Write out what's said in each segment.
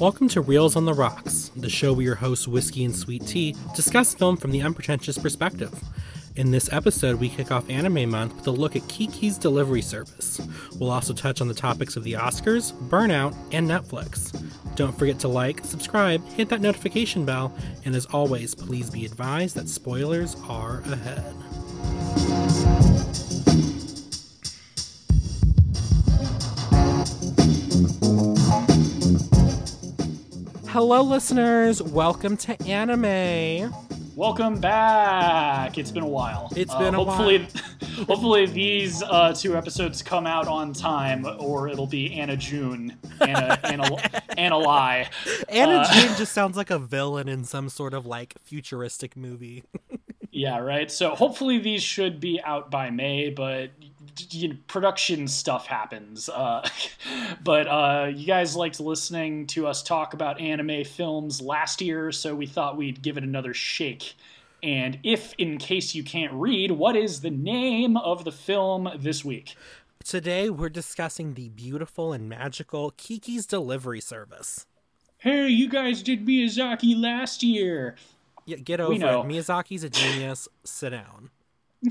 Welcome to Reels on the Rocks, the show where your hosts, Whiskey and Sweet Tea, discuss film from the unpretentious perspective. In this episode, we kick off Anime Month with a look at Kiki's Delivery Service. We'll also touch on the topics of the Oscars, Burnout, and Netflix. Don't forget to like, subscribe, hit that notification bell, and as always, please be advised that spoilers are ahead. Hello, listeners. Welcome to Anime. Welcome back. It's been a while. It's been a uh, hopefully, while. hopefully these uh, two episodes come out on time, or it'll be Anna June, Anna Anna, Anna Lie. Anna uh, June just sounds like a villain in some sort of like futuristic movie. yeah, right. So hopefully these should be out by May, but you know, production stuff happens. Uh, but uh, you guys liked listening to us talk about anime films last year, so we thought we'd give it another shake. And if, in case you can't read, what is the name of the film this week? Today we're discussing the beautiful and magical Kiki's Delivery Service. Hey, you guys did Miyazaki last year. Yeah, get over it. Miyazaki's a genius. Sit down.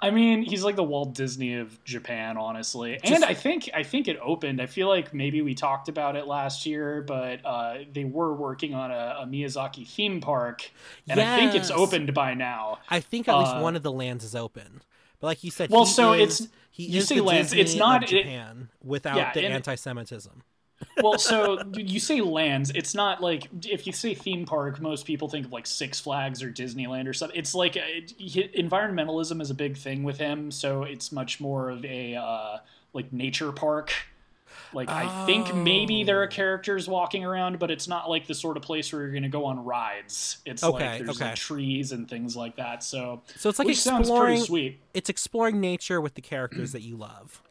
I mean, he's like the Walt Disney of Japan, honestly. Just, and I think I think it opened. I feel like maybe we talked about it last year, but uh, they were working on a, a, Miyazaki theme park, and yes. I think it's opened by now. I think at least uh, one of the lands is open. But like you said, well, so is, it's he you say lands. Disney it's not Japan it, without yeah, the anti-Semitism well, so you say lands. It's not like if you say theme park, most people think of like Six Flags or Disneyland or something. It's like it, environmentalism is a big thing with him, so it's much more of a uh, like nature park. Like oh. I think maybe there are oh. characters walking around, but it's not like the sort of place where you're going to go on rides. It's okay, like there's okay. like trees and things like that. So so it's like exploring. sweet. It's exploring nature with the characters that you love.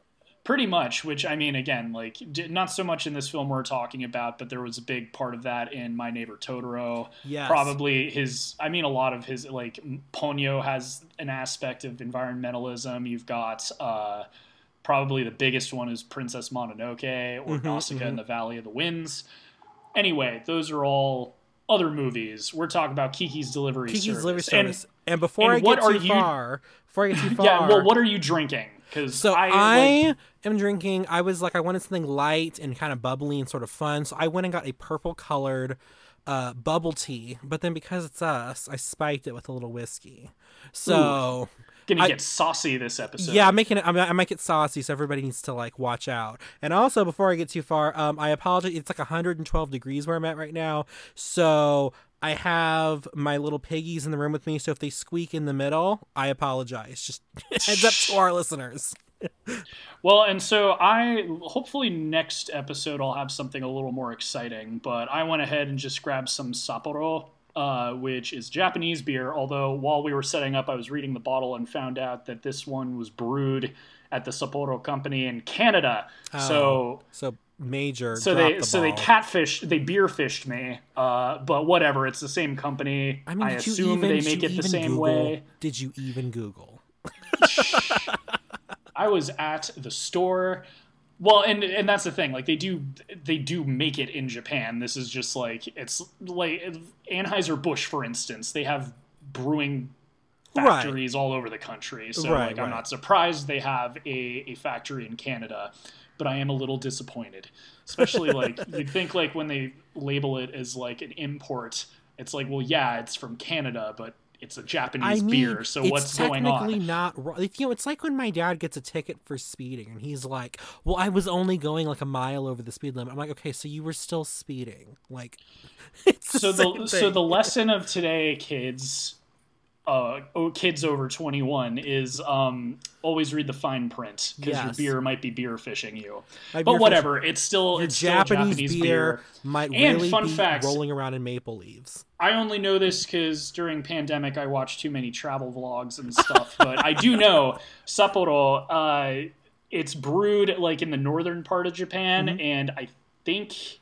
Pretty much, which I mean, again, like not so much in this film we're talking about, but there was a big part of that in My Neighbor Totoro. Yeah, probably his. I mean, a lot of his like Ponyo has an aspect of environmentalism. You've got uh, probably the biggest one is Princess Mononoke or mm-hmm, Nausicaa mm-hmm. in the Valley of the Winds. Anyway, those are all other movies. We're talking about Kiki's Delivery Kiki's Service. Delivery Service. And, and before and I get too you, far, before I get too far, yeah. Well, what are you drinking? Because so I, I like, am drinking. I was like, I wanted something light and kind of bubbly and sort of fun. So I went and got a purple colored uh, bubble tea. But then because it's us, I spiked it with a little whiskey. So. Ooh. Gonna I, get saucy this episode. Yeah, I'm making it. I'm, I might get saucy, so everybody needs to like watch out. And also, before I get too far, um, I apologize. It's like 112 degrees where I'm at right now, so I have my little piggies in the room with me, so if they squeak in the middle, I apologize. Just heads up to our listeners. Well, and so I hopefully next episode I'll have something a little more exciting, but I went ahead and just grabbed some Sapporo, uh, which is Japanese beer. Although while we were setting up, I was reading the bottle and found out that this one was brewed at the Sapporo company in Canada. Oh, so so major. So they the so they catfish they beer fished me. Uh, but whatever, it's the same company. I, mean, I assume even, they make it the same Google, way. Did you even Google? I was at the store. Well, and and that's the thing. Like they do they do make it in Japan. This is just like it's like Anheuser Busch, for instance. They have brewing factories right. all over the country. So right, like right. I'm not surprised they have a, a factory in Canada but I am a little disappointed. Especially like you'd think like when they label it as like an import, it's like, well, yeah, it's from Canada, but it's a Japanese I mean, beer. So what's going on? Technically not You know, it's like when my dad gets a ticket for speeding, and he's like, "Well, I was only going like a mile over the speed limit." I'm like, "Okay, so you were still speeding." Like, so the so the lesson of today, kids, uh, kids over 21 is um, always read the fine print because yes. your beer might be beer fishing you. but whatever, fish- it's still it's Japanese, still Japanese beer, beer, might and really fun be facts, rolling around in maple leaves. I only know this because during pandemic I watched too many travel vlogs and stuff, but I do know Sapporo. Uh, it's brewed like in the northern part of Japan, mm-hmm. and I think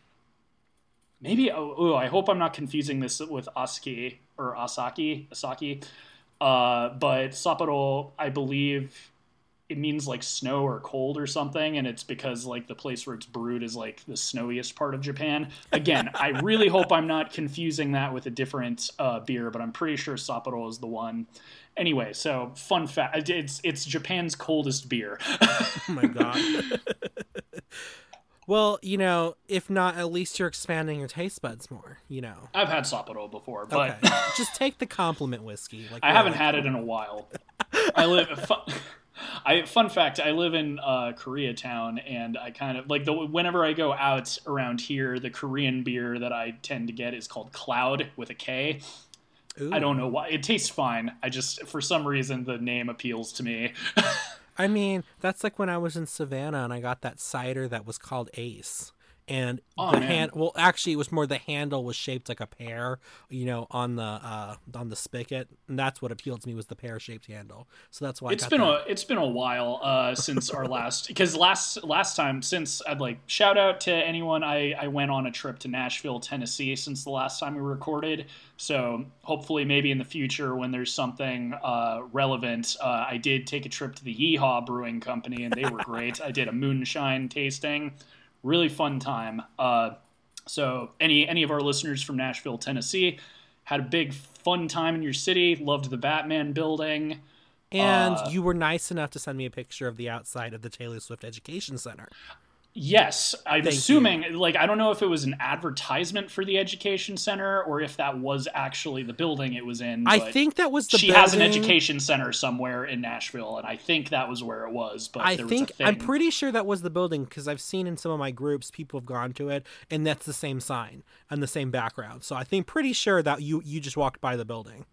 maybe oh, oh, I hope I'm not confusing this with Asahi or Asaki, Asaki. Uh, but Sapporo, I believe, it means like snow or cold or something, and it's because like the place where it's brewed is like the snowiest part of Japan. Again, I really hope I'm not confusing that with a different uh, beer, but I'm pretty sure Sapporo is the one. Anyway, so fun fact: it's it's Japan's coldest beer. oh my god. well, you know, if not, at least you're expanding your taste buds more. You know, I've had Sapporo before, but okay. just take the compliment whiskey. Like I haven't had it in a while. I live. I fun fact, I live in uh, Koreatown, and I kind of like the whenever I go out around here, the Korean beer that I tend to get is called Cloud with a K. Ooh. I don't know why. It tastes fine. I just for some reason the name appeals to me. I mean, that's like when I was in Savannah and I got that cider that was called Ace and oh, the man. hand well actually it was more the handle was shaped like a pear you know on the uh on the spigot and that's what appealed to me was the pear shaped handle so that's why it's been that. a it's been a while uh since our last because last last time since i'd like shout out to anyone i i went on a trip to nashville tennessee since the last time we recorded so hopefully maybe in the future when there's something uh relevant uh i did take a trip to the yeehaw brewing company and they were great i did a moonshine tasting really fun time. Uh, so any any of our listeners from Nashville, Tennessee, had a big fun time in your city. Loved the Batman building. And uh, you were nice enough to send me a picture of the outside of the Taylor Swift Education Center. Yes, I'm Thank assuming. You. Like, I don't know if it was an advertisement for the education center or if that was actually the building it was in. I think that was the. She building. has an education center somewhere in Nashville, and I think that was where it was. But I think I'm pretty sure that was the building because I've seen in some of my groups people have gone to it, and that's the same sign and the same background. So I think pretty sure that you you just walked by the building.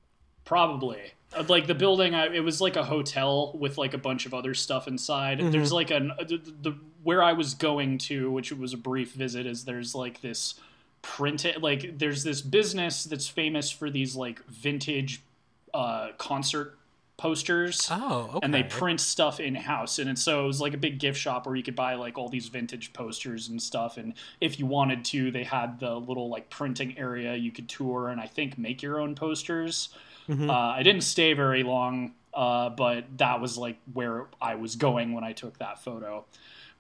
Probably. Uh, like the building, I, it was like a hotel with like a bunch of other stuff inside. Mm-hmm. There's like an uh, the, the where I was going to, which was a brief visit, is there's like this printed like there's this business that's famous for these like vintage uh, concert posters. Oh, okay. And they print stuff in house, and so it was like a big gift shop where you could buy like all these vintage posters and stuff. And if you wanted to, they had the little like printing area you could tour and I think make your own posters. Mm-hmm. Uh, I didn't stay very long, uh, but that was like where I was going when I took that photo.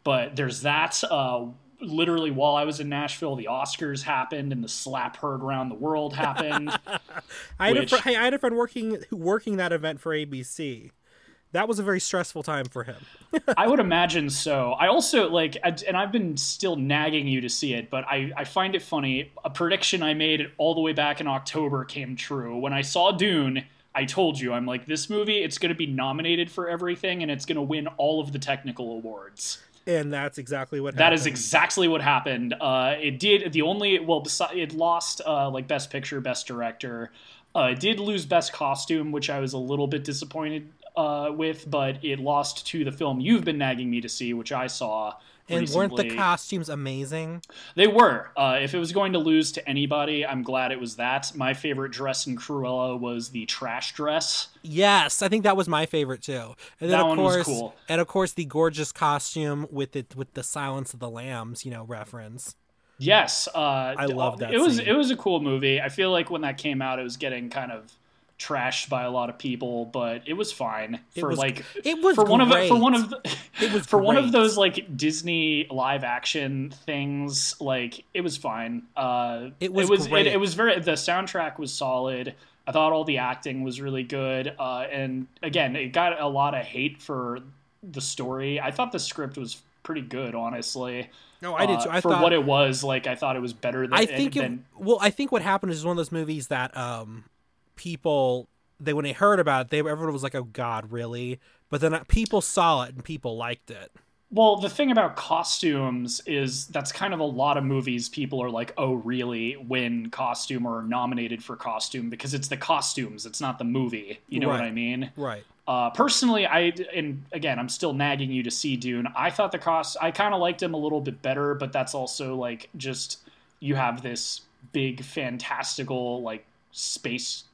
But there's that. Uh, literally, while I was in Nashville, the Oscars happened and the slap heard around the world happened. I, had which... fr- I had a friend working working that event for ABC that was a very stressful time for him. I would imagine so. I also like, and I've been still nagging you to see it, but I, I find it funny. A prediction I made all the way back in October came true. When I saw Dune, I told you, I'm like, this movie, it's going to be nominated for everything and it's going to win all of the technical awards. And that's exactly what happened. That is exactly what happened. Uh, it did, the only, well, it lost uh, like Best Picture, Best Director. Uh, it did lose Best Costume, which I was a little bit disappointed uh, with, but it lost to the film you've been nagging me to see, which I saw. And recently. weren't the costumes amazing? They were. Uh, if it was going to lose to anybody, I'm glad it was that. My favorite dress in Cruella was the trash dress. Yes, I think that was my favorite too. And then that of one course, was cool. And of course, the gorgeous costume with it with the Silence of the Lambs, you know, reference. Yes, uh, I love that. It was it was a cool movie. I feel like when that came out, it was getting kind of trashed by a lot of people, but it was fine for was, like it was for great. one of for one of the, it was for great. one of those like Disney live action things. Like it was fine. Uh, it was it was it, it, was very the soundtrack was solid. I thought all the acting was really good, uh, and again, it got a lot of hate for the story. I thought the script was pretty good, honestly. No, I did. Too. I uh, for thought, what it was, like I thought it was better than. I think. It, than, well, I think what happened is one of those movies that um, people they when they heard about it, they everyone was like, "Oh God, really?" But then uh, people saw it and people liked it. Well, the thing about costumes is that's kind of a lot of movies. People are like, "Oh, really?" Win costume or nominated for costume because it's the costumes. It's not the movie. You know right. what I mean? Right. Uh, personally, I and again, I'm still nagging you to see Dune. I thought the cost, I kind of liked him a little bit better, but that's also like just you have this big fantastical like space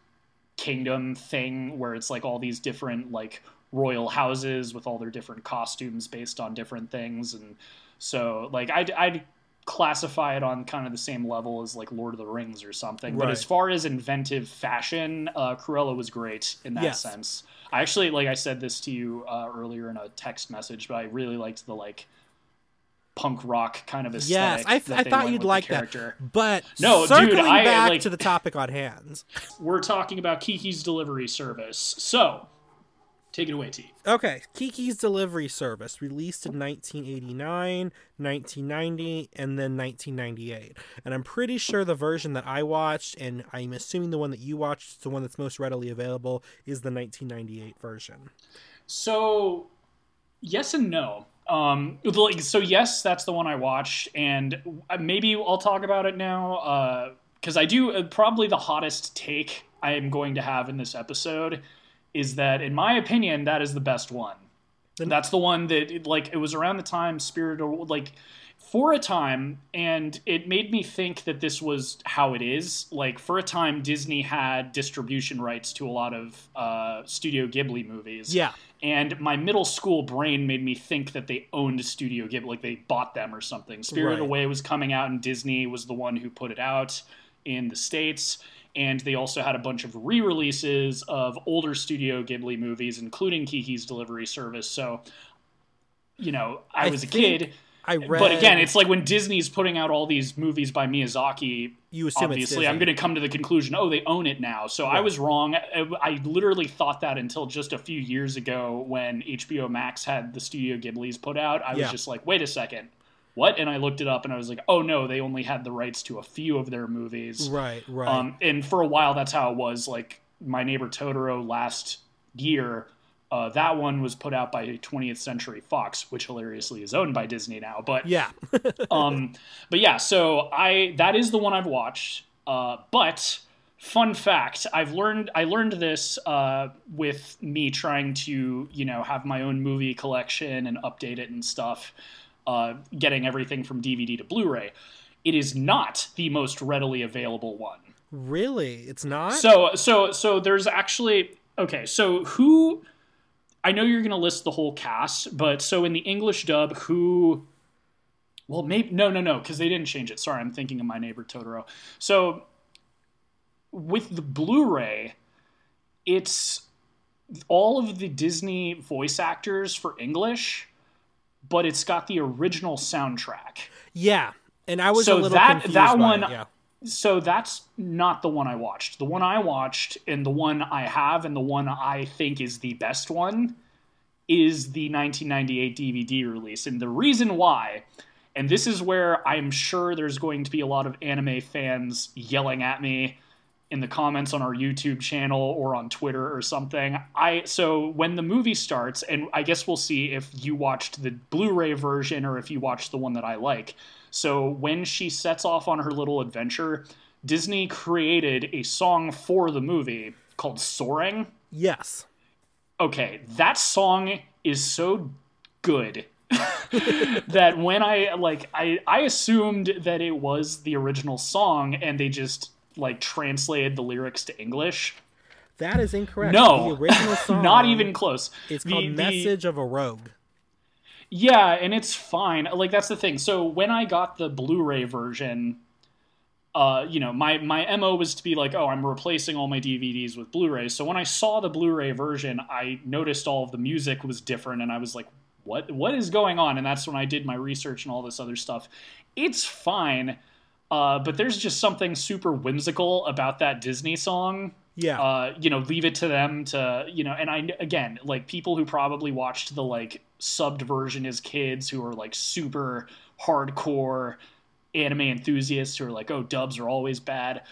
kingdom thing where it's like all these different like royal houses with all their different costumes based on different things and so like I I classify it on kind of the same level as like Lord of the Rings or something. But as far as inventive fashion, uh, Cruella was great in that Yes. sense. I actually, like I said this to you uh, earlier in a text message, but I really liked the like punk rock kind of Yes, aesthetic. I, that I thought you'd like that. character. But No, dude, circling I, back like- to the topic on hands, We're talking about Kiki's Delivery Service. So, take it away, T. Okay, Kiki's Delivery Service, released in 1989, 1990, and then 1998. And I'm pretty sure the version that I watched, and I'm assuming the one that you watched, the one that's most readily available, is the 1998 version. So, yes and no. Um, like, so yes, that's the one I watched, and maybe I'll talk about it now. uh Because I do uh, probably the hottest take I am going to have in this episode is that, in my opinion, that is the best one. Then- That's the one that, like, it was around the time Spirit, like, for a time, and it made me think that this was how it is. Like, for a time, Disney had distribution rights to a lot of uh, Studio Ghibli movies Yeah, and my middle school brain made me think that they owned Studio Ghibli, like they bought them or something. Spirited Right. Away was coming out, and Disney was the one who put it out in the states. And they also had a bunch of re-releases of older Studio Ghibli movies, including Kiki's Delivery Service. So, you know, I, I was a kid, I read. but again, it's like when Disney's putting out all these movies by Miyazaki, you assume obviously i'm going to come to the conclusion oh they own it now. So i was wrong. I, I literally thought that until just a few years ago when hbo max had the studio ghibli's put out. I was just like wait a second. What? And i looked it up and i was like oh no they only had the rights to a few of their movies. Right, right. um, and for a while that's how it was. Like my neighbor totoro last year uh, that one was put out by 20th century fox which hilariously is owned by disney now but yeah, um, but yeah, so I that is the one I've watched. Uh, but fun fact, I've learned I learned this uh, with me trying to you know have my own movie collection and update it and stuff, uh, getting everything from DVD to Blu-ray. It is not the most readily available one. really, it's not. So so so there's actually okay. So who? I know you're going to list the whole cast, but so in the English dub, who? Well, maybe no, no, no, because they didn't change it. Sorry, I'm thinking of my neighbor Totoro. So with the Blu-ray, it's all of the Disney voice actors for English, but it's got the original soundtrack. yeah, and I was So a little that- that one- it, yeah. So that's not the one I watched. The one I watched and the one I have and the one I think is the best one is the 1998 DVD release. And the reason why, and this is where I'm sure there's going to be a lot of anime fans yelling at me in the comments on our YouTube channel or on Twitter or something. I so when the movie starts and I guess we'll see if you watched the Blu-ray version or if you watched the one that I like. So when she sets off on her little adventure, Disney created a song for the movie called Soaring. Yes. Okay, that song is so good that when I like I I assumed that it was the original song and they just like translated the lyrics to English. That is incorrect. No, the original song. Not even close. It's The- called the- "Message of a Rouge." Yeah, and it's fine. Like that's the thing. So when I got the Blu-ray version, uh, you know, my my mo was to be like, oh, I'm replacing all my DVDs with Blu-rays. So when I saw the Blu-ray version, I noticed all of the music was different, and I was like, what what is going on? And that's when I did my research and all this other stuff. It's fine, uh, but there's just something super whimsical about that Disney song Yeah. uh, you know, leave it to them to, you know, and I, again, like people who probably watched the like subbed version as kids who are like super hardcore anime enthusiasts who are like, oh, dubs are always bad.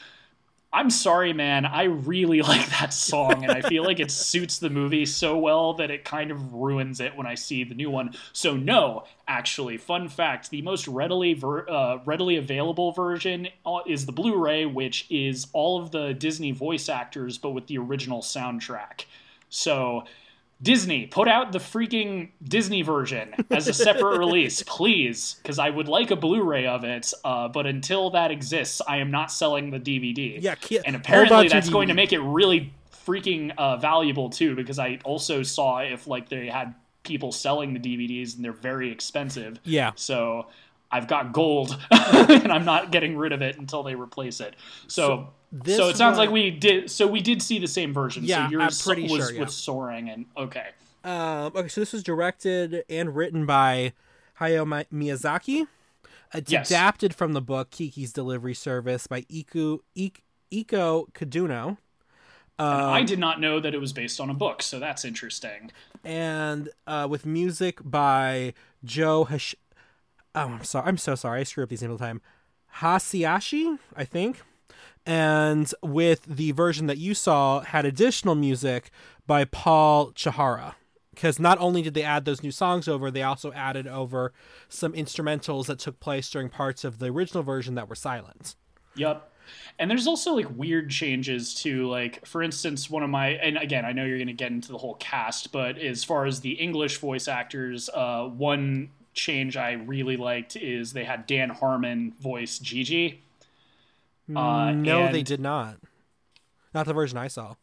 I'm sorry, man. I really like that song, and I feel like it suits the movie so well that it kind of ruins it when I see the new one. So, no, actually, fun fact: the most readily ver- uh, readily available version uh, is the Blu-ray, which is all of the Disney voice actors, but with the original soundtrack. So, Disney, put out the freaking Disney version as a separate release, please, because I would like a Blu-ray of it. Uh, but until that exists, I am not selling the DVD. yeah. And apparently, that's going to make it really freaking uh, valuable too, because I also saw if like they had people selling the DVDs and they're very expensive. Yeah. So I've got gold and I'm not getting rid of it until they replace it. So this so, it sounds one- like we did so we did see the same version. Yeah, so yours I'm pretty was sure, yeah. with soaring and okay. Um, okay, so this was directed and written by Hayao Miyazaki. It's Yes. adapted from the book Kiki's Delivery Service by Iku Ik- Iko Kaduno. Um, I did not know that it was based on a book, so that's interesting. and uh, with music by Joe Hash. Oh, I'm sorry. I'm so sorry. I screw up these names all the time. Hasiashi, I think. And with the version that you saw, had additional music by Paul Chihara. Because not only did they add those new songs over, they also added over some instrumentals that took place during parts of the original version that were silent. Yep. And there's also like weird changes to like for instance one of my and again I know you're going to get into the whole cast but as far as the English voice actors uh one change I really liked is they had Dan Harmon voice Jiji. Uh, no, and- they did not. Not the version I saw.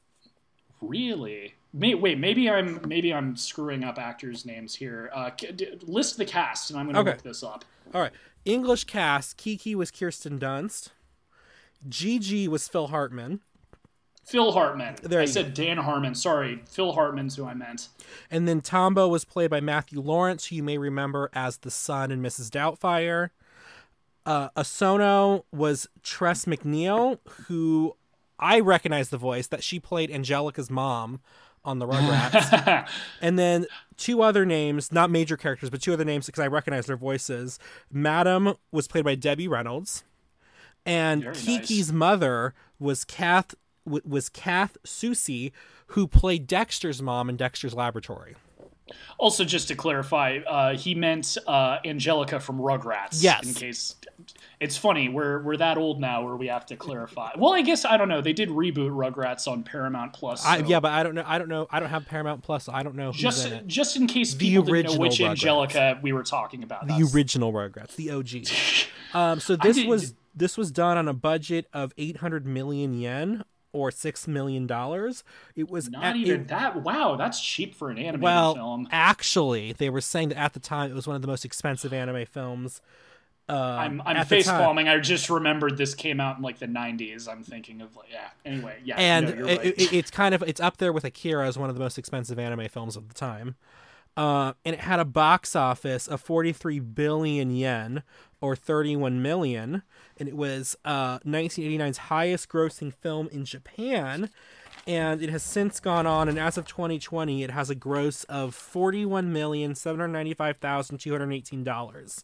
Really? May, wait, maybe I'm maybe I'm screwing up actors' names here. Uh, list the cast, and I'm going to Okay. look this up. All right. English cast Kiki was Kirsten Dunst. Jiji was Phil Hartman. Phil Hartman. There I said Dan Harmon. Sorry, Phil Hartman's who I meant. And then Tombo was played by Matthew Lawrence, who you may remember as the son in Mrs. Doubtfire. Uh, Asono was Tress MacNeille, who I recognize the voice that she played Angelica's mom on the Rugrats. and then two other names, not major characters, but two other names because I recognize their voices. Madam was played by Debbie Reynolds, and Very nice. Kiki's mother was Kath was Kath Soucie, who played Dexter's mom in Dexter's Laboratory. Also, just to clarify, uh, he meant uh, Angelica from Rugrats. Yes. In case it's funny, we're we're that old now where we have to clarify. Well, I guess I don't know. They did reboot Rugrats on Paramount Plus. I, yeah, but I don't know. I don't know. I don't have Paramount Plus. So I don't know who's just in it. just in case The people didn't know which Rugrats. Angelica we were talking about. The That's- original Rugrats, the OG. Um, so this was this was done on a budget of 800 million yen or six million dollars. It was Not at- even it- that. Wow, that's cheap for an animated well, film. actually, they were saying that at the time it was one of the most expensive anime films. Uh, I'm I'm face palming. I just remembered this came out in like the 90s. I'm thinking of like yeah. Anyway, yeah. and no, it, right. it- it's kind of it's up there with Akira as one of the most expensive anime films of the time. Uh, and it had a box office of 43 billion yen or 31 million, and it was uh, 1989's highest grossing film in Japan. And it has since gone on, and as of 2020, it has a gross of forty-one million seven hundred ninety-five thousand two hundred eighteen dollars.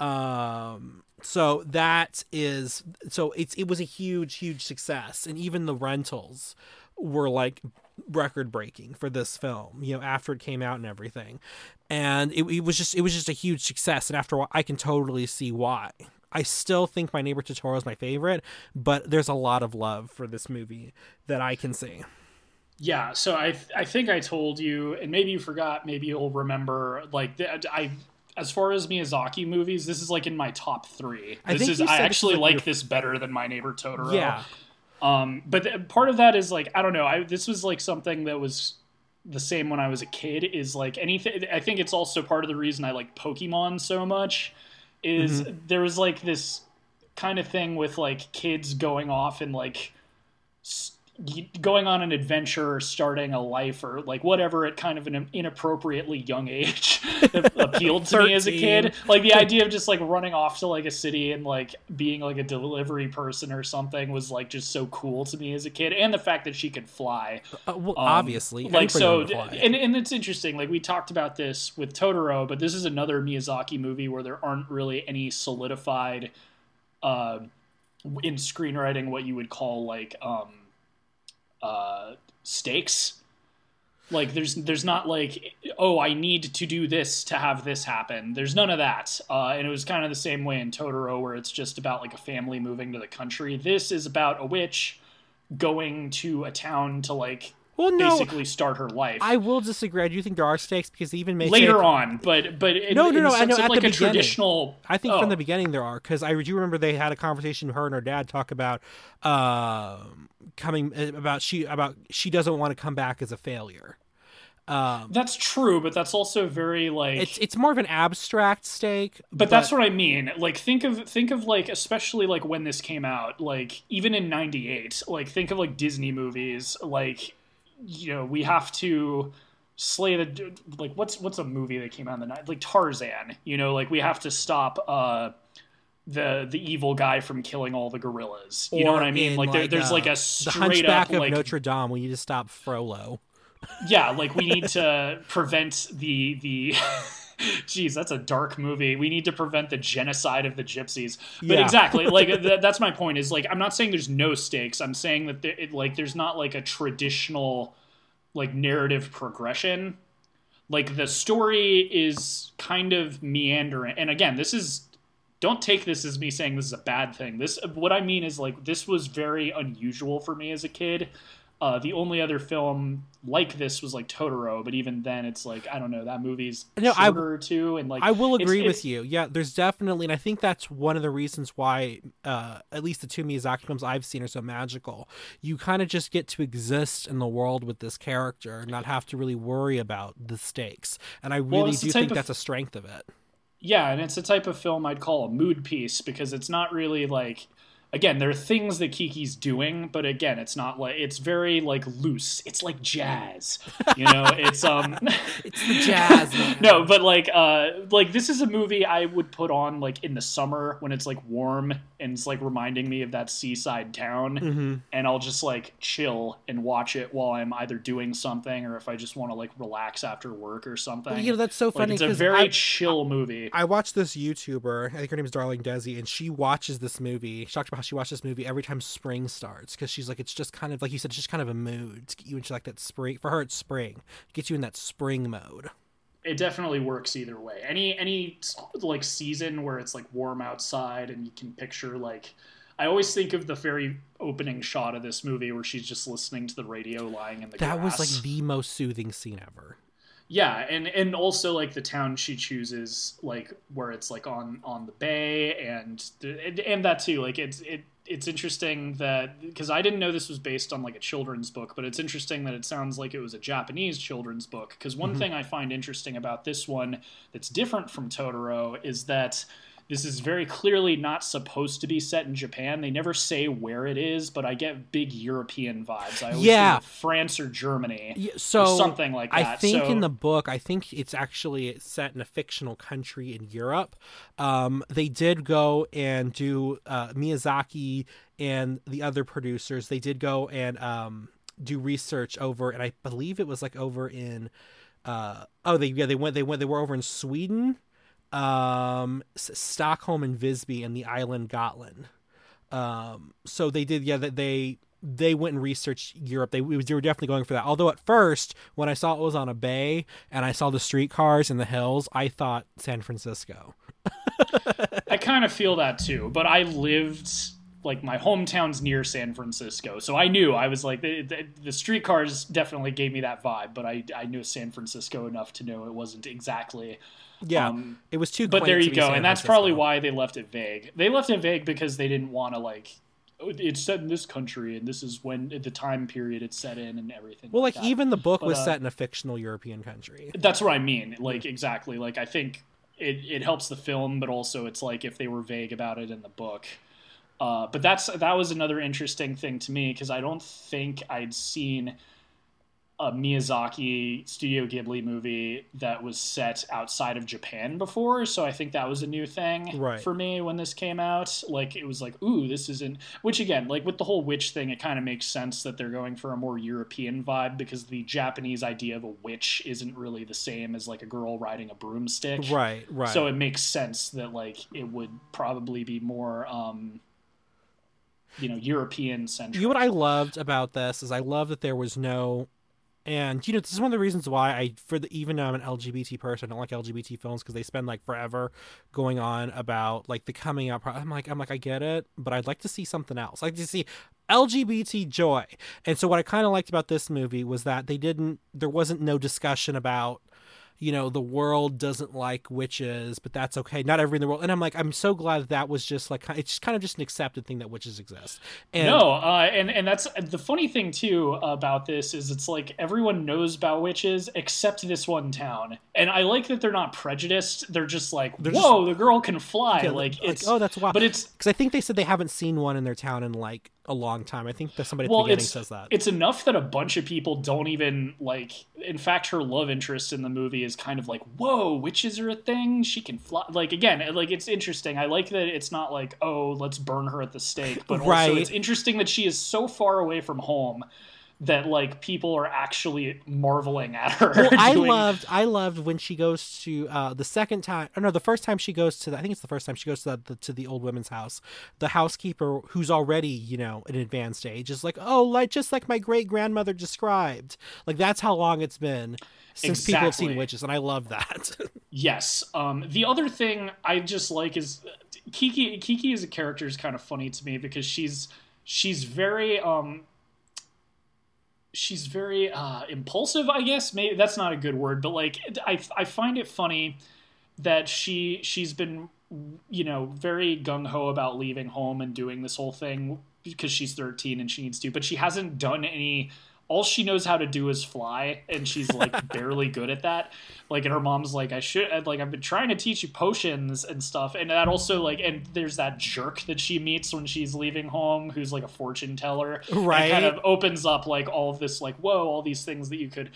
Um, so that is so it's it was a huge, huge success, and even the rentals were like record breaking for this film. You know, after it came out and everything, and it, it was just it was just a huge success. And after a while, I can totally see why. I still think My Neighbor Totoro is my favorite, but there's a lot of love for this movie that I can see. Yeah, so I I think I told you, and maybe you forgot, maybe you'll remember. Like I, as far as Miyazaki movies, this is like in my top three. I This think is I actually like like your- this better than My Neighbor Totoro. Yeah, Um, but part of that is like I don't know. I this was like something that was the same when I was a kid. Is like anything. I think it's also part of the reason I like Pokemon so much. Is Mm-hmm. there was like this kind of thing with like kids going off and like s- y- going on an adventure or starting a life or like whatever at kind of an inappropriately young age appealed to me as a kid. Like the idea of just like running off to like a city and like being like a delivery person or something was like just so cool to me as a kid and the fact that she could fly. Uh, well, um, obviously, like so and, and it's interesting like we talked about this with totoro but this is another miyazaki movie where there aren't really any solidified uh in screenwriting what you would call like um uh stakes. Like there's there's not like oh i need to do this to have this happen. There's none of that. Uh, and it was kind of the same way in totoro where it's just about like a family moving to the country. This is about a witch going to a town to like well, no, basically start her life I will disagree. I do think there are stakes because even make later on but but in, No, no, in no, I know, at like the a beginning. traditional I think oh, from the beginning there are because I do remember they had a conversation. Her and her dad talk about um coming about she about she doesn't want to come back as a failure. Um, That's true, but that's also very like it's it's more of an abstract steak. but that's what I mean. Like think of think of like especially like when this came out, like even in 98, like think of like Disney movies, like you know, we have to slay the like what's what's a movie that came out in the night like Tarzan, you know, like we have to stop uh the the evil guy from killing all the gorillas. You know Or what I mean? in, Like, there, there's uh, like a the straight Hunchback up of like Notre Dame. We need to stop Frollo. yeah, like we need to prevent the the. Geez, that's a dark movie. We need to prevent the genocide of the gypsies. But Yeah. exactly, like th- that's my point. Is like I'm not saying there's no stakes. I'm saying that there, it, like there's not like a traditional like narrative progression. Like the story is kind of meandering. And again, this is don't take this as me saying this is a bad thing. This what I mean is like this was very unusual for me as a kid. Uh, the only other film like this was like Totoro, but even then, it's like I don't know that movie's No, I- shorter too, and like I will agree it's- with you. Yeah, there's definitely, and I think that's one of the reasons why, uh, at least the two Miyazaki films I've seen are so magical. You kind of just get to exist in the world with this character and not have to really worry about the stakes. And I really it's the do think of- that's a strength of it. Yeah, and it's a type of film I'd call a mood piece because it's not really like again, there are things that Kiki's doing, but again, it's not like it's very like loose. It's like jazz. You know, it's um It's the jazz. No, but like uh like this is a movie I would put on like in the summer when it's like warm and it's like reminding me of that seaside town Mhm. and I'll just like chill and watch it while I'm either doing something or if I just want to like relax after work or something. Well, you know that's so like funny it's a very I, chill movie. I watched this YouTuber. I think her name is Darling Desi, and she watches this movie. She talks about she watches this movie every time spring starts because she's like, it's just kind of like you said, it's just kind of a mood to get you into like that spring. For her, it's spring. It gets you in that spring mode. it definitely works either way. Any any like season where it's like warm outside and you can picture like I always think of the very opening shot of this movie where she's just listening to the radio lying in the That was like the most soothing scene ever. Yeah, and and also like the town she chooses like where it's like on on the bay and and, and that too like it's it it's interesting that because I didn't know this was based on like a children's book, but it's interesting that it sounds like it was a Japanese children's book. Because one mm-hmm. thing I find interesting about this one that's different from Totoro is that this is very clearly not supposed to be set in Japan. They never say where it is, but I get big European vibes. I always Yeah. think France or Germany Yeah, so or something like that. I think So- in the book, I think it's actually set in a fictional country in Europe. Um, they did go and do uh, Miyazaki and the other producers. They did go and um, do research over, and I believe it was like over in. Uh, oh, they yeah they went they went they were over in Sweden, um, Stockholm and Visby, and the island Gotland. Um, so they did, yeah, they they went and researched Europe. They, they were definitely going for that. Although at first, when I saw it was on a bay and I saw the streetcars in the hills, I thought San Francisco. I kind of feel that too, but I lived like my hometown's near San Francisco, so I knew I was like the, the, the streetcars definitely gave me that vibe, but I I knew San Francisco enough to know it wasn't exactly. Yeah, Um, it was too. But there you go, and that's Francisco. probably why they left it vague. They left it vague because they didn't want to like. "Oh, It's set in this country, and this is when the time period it's set in, and everything. Well, like that. even the book But, was uh, set in a fictional European country. That's what I mean. Like exactly. Like I think it, it helps the film, but also it's like if they were vague about it in the book. Uh, but that's that was another interesting thing to me because I don't think I'd seen a Miyazaki Studio Ghibli movie that was set outside of Japan before. So I think that was a new thing Right. for me when this came out. Like it was like, ooh, this isn't. Which again, like with the whole witch thing, it kind of makes sense that they're going for a more European vibe because the Japanese idea of a witch isn't really the same as like a girl riding a broomstick. Right, right. So it makes sense that like it would probably be more, um, you know, European centric. You know what I loved about this is I love that there was no, and you know this is one of the reasons why I for the even though I'm an LGBT person, I don't like LGBT films because they spend like forever going on about like the coming out. Pro- I'm like I'm like I get it, but I'd like to see something else. I'd like to see LGBT joy. And so what I kind of liked about this movie was that they didn't there wasn't no discussion about you know, the world doesn't like witches, but that's okay. Not everyone in the world. And I'm like, I'm so glad that, that was just like it's kind of just an accepted thing that witches exist. And, no, uh, and and that's the funny thing too about this is it's like everyone knows about witches except this one town, and I like that they're not prejudiced. They're just like, they're whoa, just, the girl can fly. like, like it's oh, that's wild. But it's because I think they said they haven't seen one in their town in like a long time. I think that somebody at well, the beginning says that. It's enough that a bunch of people don't even like. In fact, her love interest in the movie is kind of like, "Whoa, witches are a thing. She can fly." Like again, like it's interesting. I like that it's not like, "Oh, let's burn her at the stake," but right. also it's interesting that she is so far away from home that like people are actually marveling at her. Well, I loved I loved when she goes to uh, the second time or no the first time she goes to the, I think it's the first time she goes to the, the, to the old women's house. The housekeeper who's already you know an advanced age is like oh like just like my great grandmother described. Like that's how long it's been since exactly. people have seen witches, and I love that. yes. Um, the other thing I just like is Kiki. Kiki as a character is kind of funny to me because she's she's very um she's very uh, impulsive. I guess maybe that's not a good word, but like I I find it funny that she she's been you know very gung ho about leaving home and doing this whole thing because she's 13 and she needs to, but she hasn't done any all she knows how to do is fly and she's like barely good at that. Like and her mom's like i should like i've been trying to teach you potions and stuff and that also like and there's that jerk that she meets when she's leaving home who's like a fortune teller right. kind of opens up like all of this like whoa all these things that you could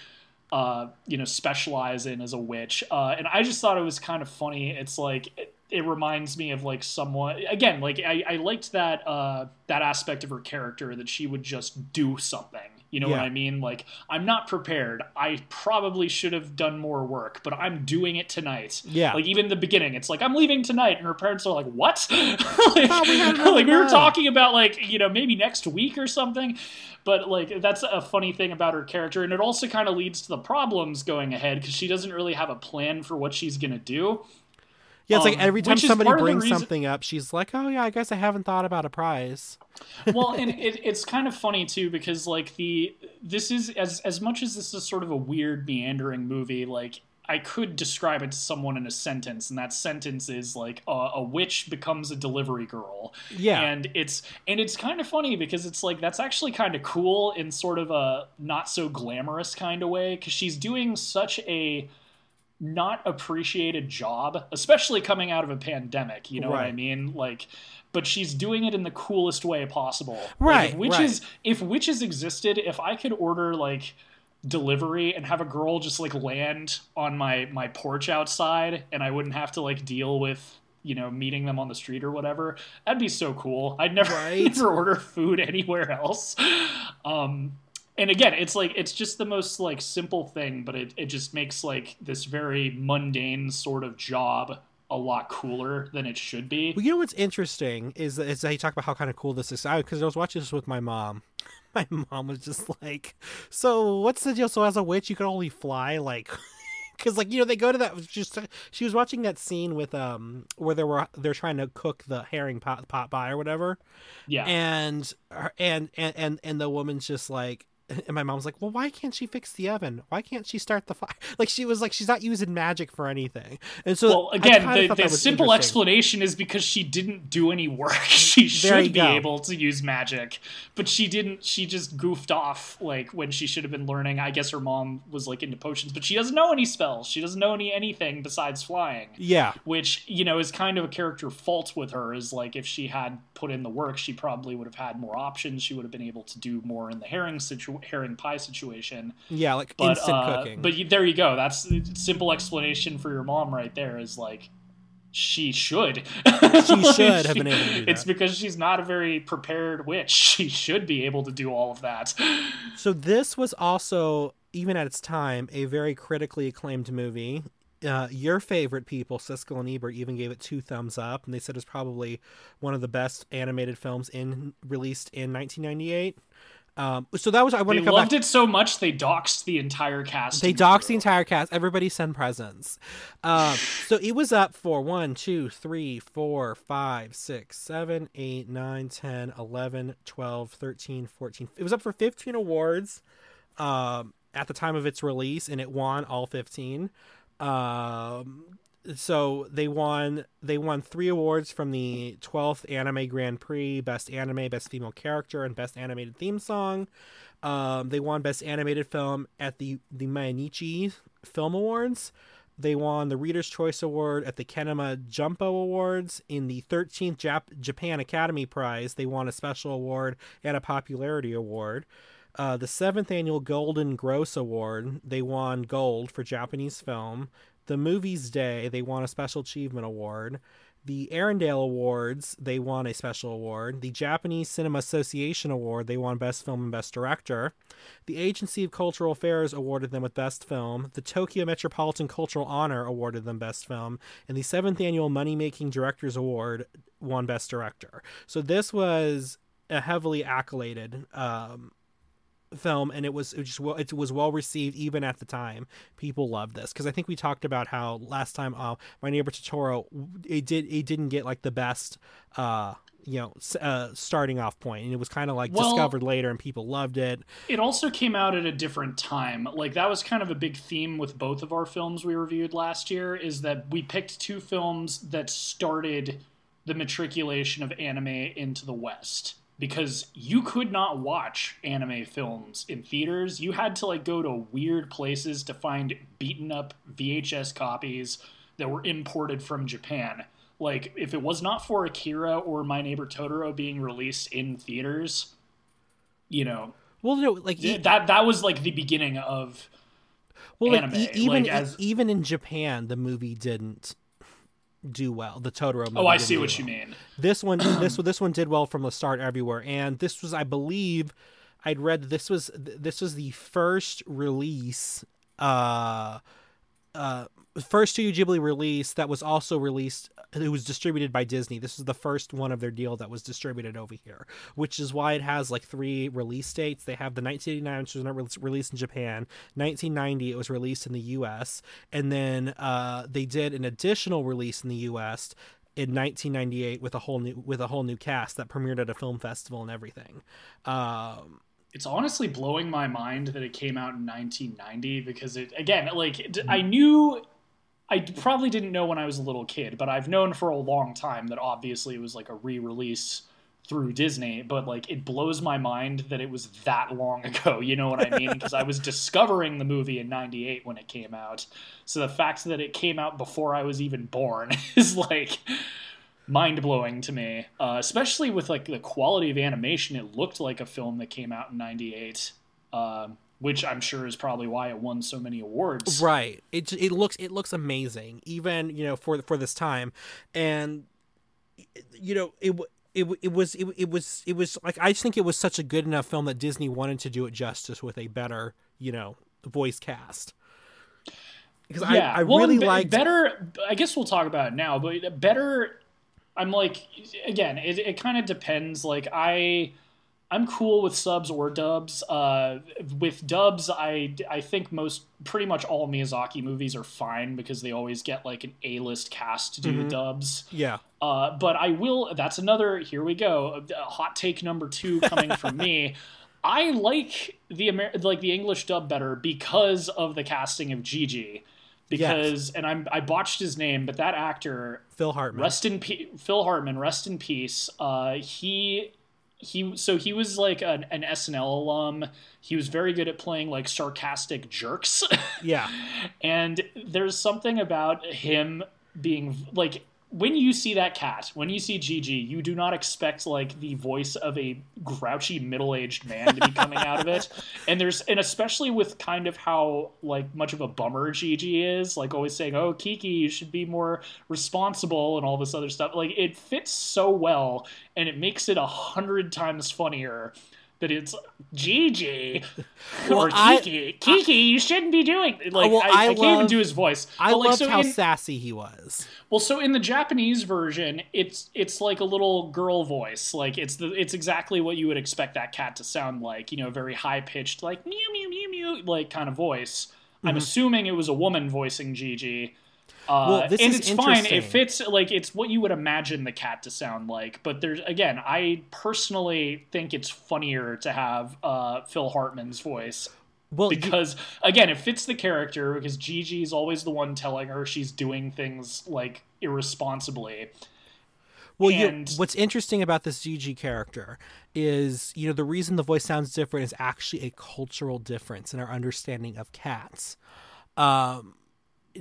uh you know specialize in as a witch. Uh and i just thought it was kind of funny. It's like it, it reminds me of like someone again like I, I liked that uh that aspect of her character that she would just do something you know yeah. what I mean? Like, I'm not prepared. I probably should have done more work, but I'm doing it tonight. Yeah. Like, even the beginning, it's like, I'm leaving tonight. And her parents are like, what? like, we, like we were talking about, like, you know, maybe next week or something. But, like, that's a funny thing about her character. And it also kind of leads to the problems going ahead because she doesn't really have a plan for what she's going to do. Yeah, it's um, like every time somebody brings reason... something up, she's like, "Oh yeah, I guess I haven't thought about a prize." well, and it, it's kind of funny too because like the this is as as much as this is sort of a weird meandering movie, like I could describe it to someone in a sentence, and that sentence is like uh, a witch becomes a delivery girl. Yeah, and it's and it's kind of funny because it's like that's actually kind of cool in sort of a not so glamorous kind of way because she's doing such a not appreciated job, especially coming out of a pandemic. You know right. what I mean? Like, but she's doing it in the coolest way possible. Right. Like if witches, right. if witches existed, if I could order like delivery and have a girl just like land on my my porch outside, and I wouldn't have to like deal with you know meeting them on the street or whatever that'd be so cool i'd never, right. never order food anywhere else um and again it's like it's just the most like simple thing but it, it just makes like this very mundane sort of job a lot cooler than it should be. Well you know what's interesting is is that you talk about how kind of cool this is. Because I, I was watching this with my mom. My mom was just like so what's the deal? So as a witch you can only fly like because like you know they go to that just she was watching that scene with um where they were they're trying to cook the herring pot pot pie or whatever. Yeah. And and and and, and the woman's just like and my mom's like, "Well, why can't she fix the oven? Why can't she start the fire?" Like she was like, she's not using magic for anything. And so, well, again, the, the simple explanation is because she didn't do any work. she should be go. able to use magic, but she didn't. She just goofed off like when she should have been learning. I guess her mom was like into potions, but she doesn't know any spells. She doesn't know any anything besides flying. Yeah, which you know is kind of a character fault with her. Is like if she had put in the work, she probably would have had more options. She would have been able to do more in the herring situation herring pie situation. Yeah, like but, instant uh, cooking. But there you go. That's simple explanation for your mom right there. Is like she should. she should have been able to do that. It's because she's not a very prepared witch. She should be able to do all of that. So this was also, even at its time, a very critically acclaimed movie. Uh, your favorite people, Siskel and Ebert, even gave it two thumbs up, and they said it's probably one of the best animated films in released in 1998. Um, so that was I want to come loved back. it so much they doxed the entire cast. They doxed the entire cast. Everybody send presents. Um, so it was up for one, two, three, four, five, six, seven, eight, nine, ten, eleven, twelve, thirteen, fourteen. It was up for fifteen awards um, at the time of its release, and it won all fifteen. Um, so they won they won three awards from the 12th anime grand prix best anime best female character and best animated theme song. Um, they won best animated film at the the mainichi film awards. They won the reader's choice award at the Kinema Junpo awards. In the 13th Jap- japan academy prize they won a special award and a popularity award. Uh, the seventh annual Golden Gross Award, they won gold for Japanese film the Movies Day, they won a Special Achievement Award. The Arendelle Awards, they won a special award. The Japanese Cinema Association Award, they won Best Film and Best Director. The Agency of Cultural Affairs awarded them with Best Film. The Tokyo Metropolitan Cultural Honor awarded them Best Film. And the seventh annual Money Making Directors Award won Best Director. So this was a heavily accoladed um, film and it was it just well it was well received even at the time. People loved this because i think we talked about how last time uh my neighbor totoro it did it didn't get like the best uh you know uh, starting off point and it was kind of like well, discovered later and people loved it. It also came out at a different time. Like that was kind of a big theme with both of our films we reviewed last year is that we picked two films that started the matriculation of anime into the west because you could not watch anime films in theaters. You had to like go to weird places to find beaten up VHS copies that were imported from Japan. Like if it was not for Akira or My Neighbor Totoro being released in theaters, you know, well, no, like that that was like the beginning of well, anime. Like, e- even like, as... even in Japan, the movie didn't do well. The Totoro movie. Oh, I see what well. you mean. This one, this this one did well from the start everywhere, and this was, I believe, I'd read this was this was the first release, uh, uh, first Studio Ghibli release that was also released it was distributed by Disney. This is the first one of their deal that was distributed over here, which is why it has like three release dates. They have the 1989, which was not re- released in Japan. 1990, it was released in the U.S., and then uh, they did an additional release in the U.S. in 1998 with a whole new with a whole new cast that premiered at a film festival and everything. Um, it's honestly blowing my mind that it came out in 1990 because it again like I knew I probably didn't know when I was a little kid, but I've known for a long time that obviously it was like a re-release through Disney, but like it blows my mind that it was that long ago. You know what I mean? Because I was discovering the movie in 98 when it came out. So the fact that it came out before I was even born is like mind blowing to me, uh, especially with like the quality of animation. It looked like a film that came out in 98. Um, which I'm sure is probably why it won so many awards. Right. It it looks it looks amazing, even you know for for this time, and you know it. It, it was it, it was it was like I just think it was such a good enough film that Disney wanted to do it justice with a better you know voice cast because yeah. I, I well, really like better. I guess we'll talk about it now, but better. I'm like again, it, it kind of depends. Like I I'm cool with subs or dubs. Uh, with dubs, I I think most pretty much all Miyazaki movies are fine because they always get like an A list cast to do mm-hmm. the dubs. Yeah. Uh, but I will. That's another. Here we go. Hot take number two coming from me. I like the Amer- like the English dub better because of the casting of Jiji. Because yes. and I'm I botched his name, but that actor Phil Hartman. Rest in pe- Phil Hartman. Rest in peace. Uh, he he so he was like an, an SNL alum. He was very good at playing like sarcastic jerks. yeah. and there's something about him being like when you see that cat, when you see Jiji, you do not expect like the voice of a grouchy middle-aged man to be coming out of it. And there's and especially with kind of how like much of a bummer Jiji is, like always saying, "Oh, Kiki, you should be more responsible" and all this other stuff. Like it fits so well and it makes it a hundred times funnier that it's Jiji well, or Kiki. I, Kiki, I, you shouldn't be doing like well, I, I, can't even do his voice. I but, like, loved so how in, sassy he was. Well, so in the Japanese version, it's it's like a little girl voice. Like it's the it's exactly what you would expect that cat to sound like. You know, very high pitched, like mew mew mew mew, like kind of voice. Mm-hmm. I'm assuming it was a woman voicing Jiji. Uh, well, this and is it's fine. It fits like it's what you would imagine the cat to sound like. But there's again, I personally think it's funnier to have uh, Phil Hartman's voice. Well, you- because again, it fits the character because Jiji is always the one telling her she's doing things like irresponsibly. Well, you, And- what's interesting about this Jiji character is, you know, the reason the voice sounds different is actually a cultural difference in our understanding of cats. Um,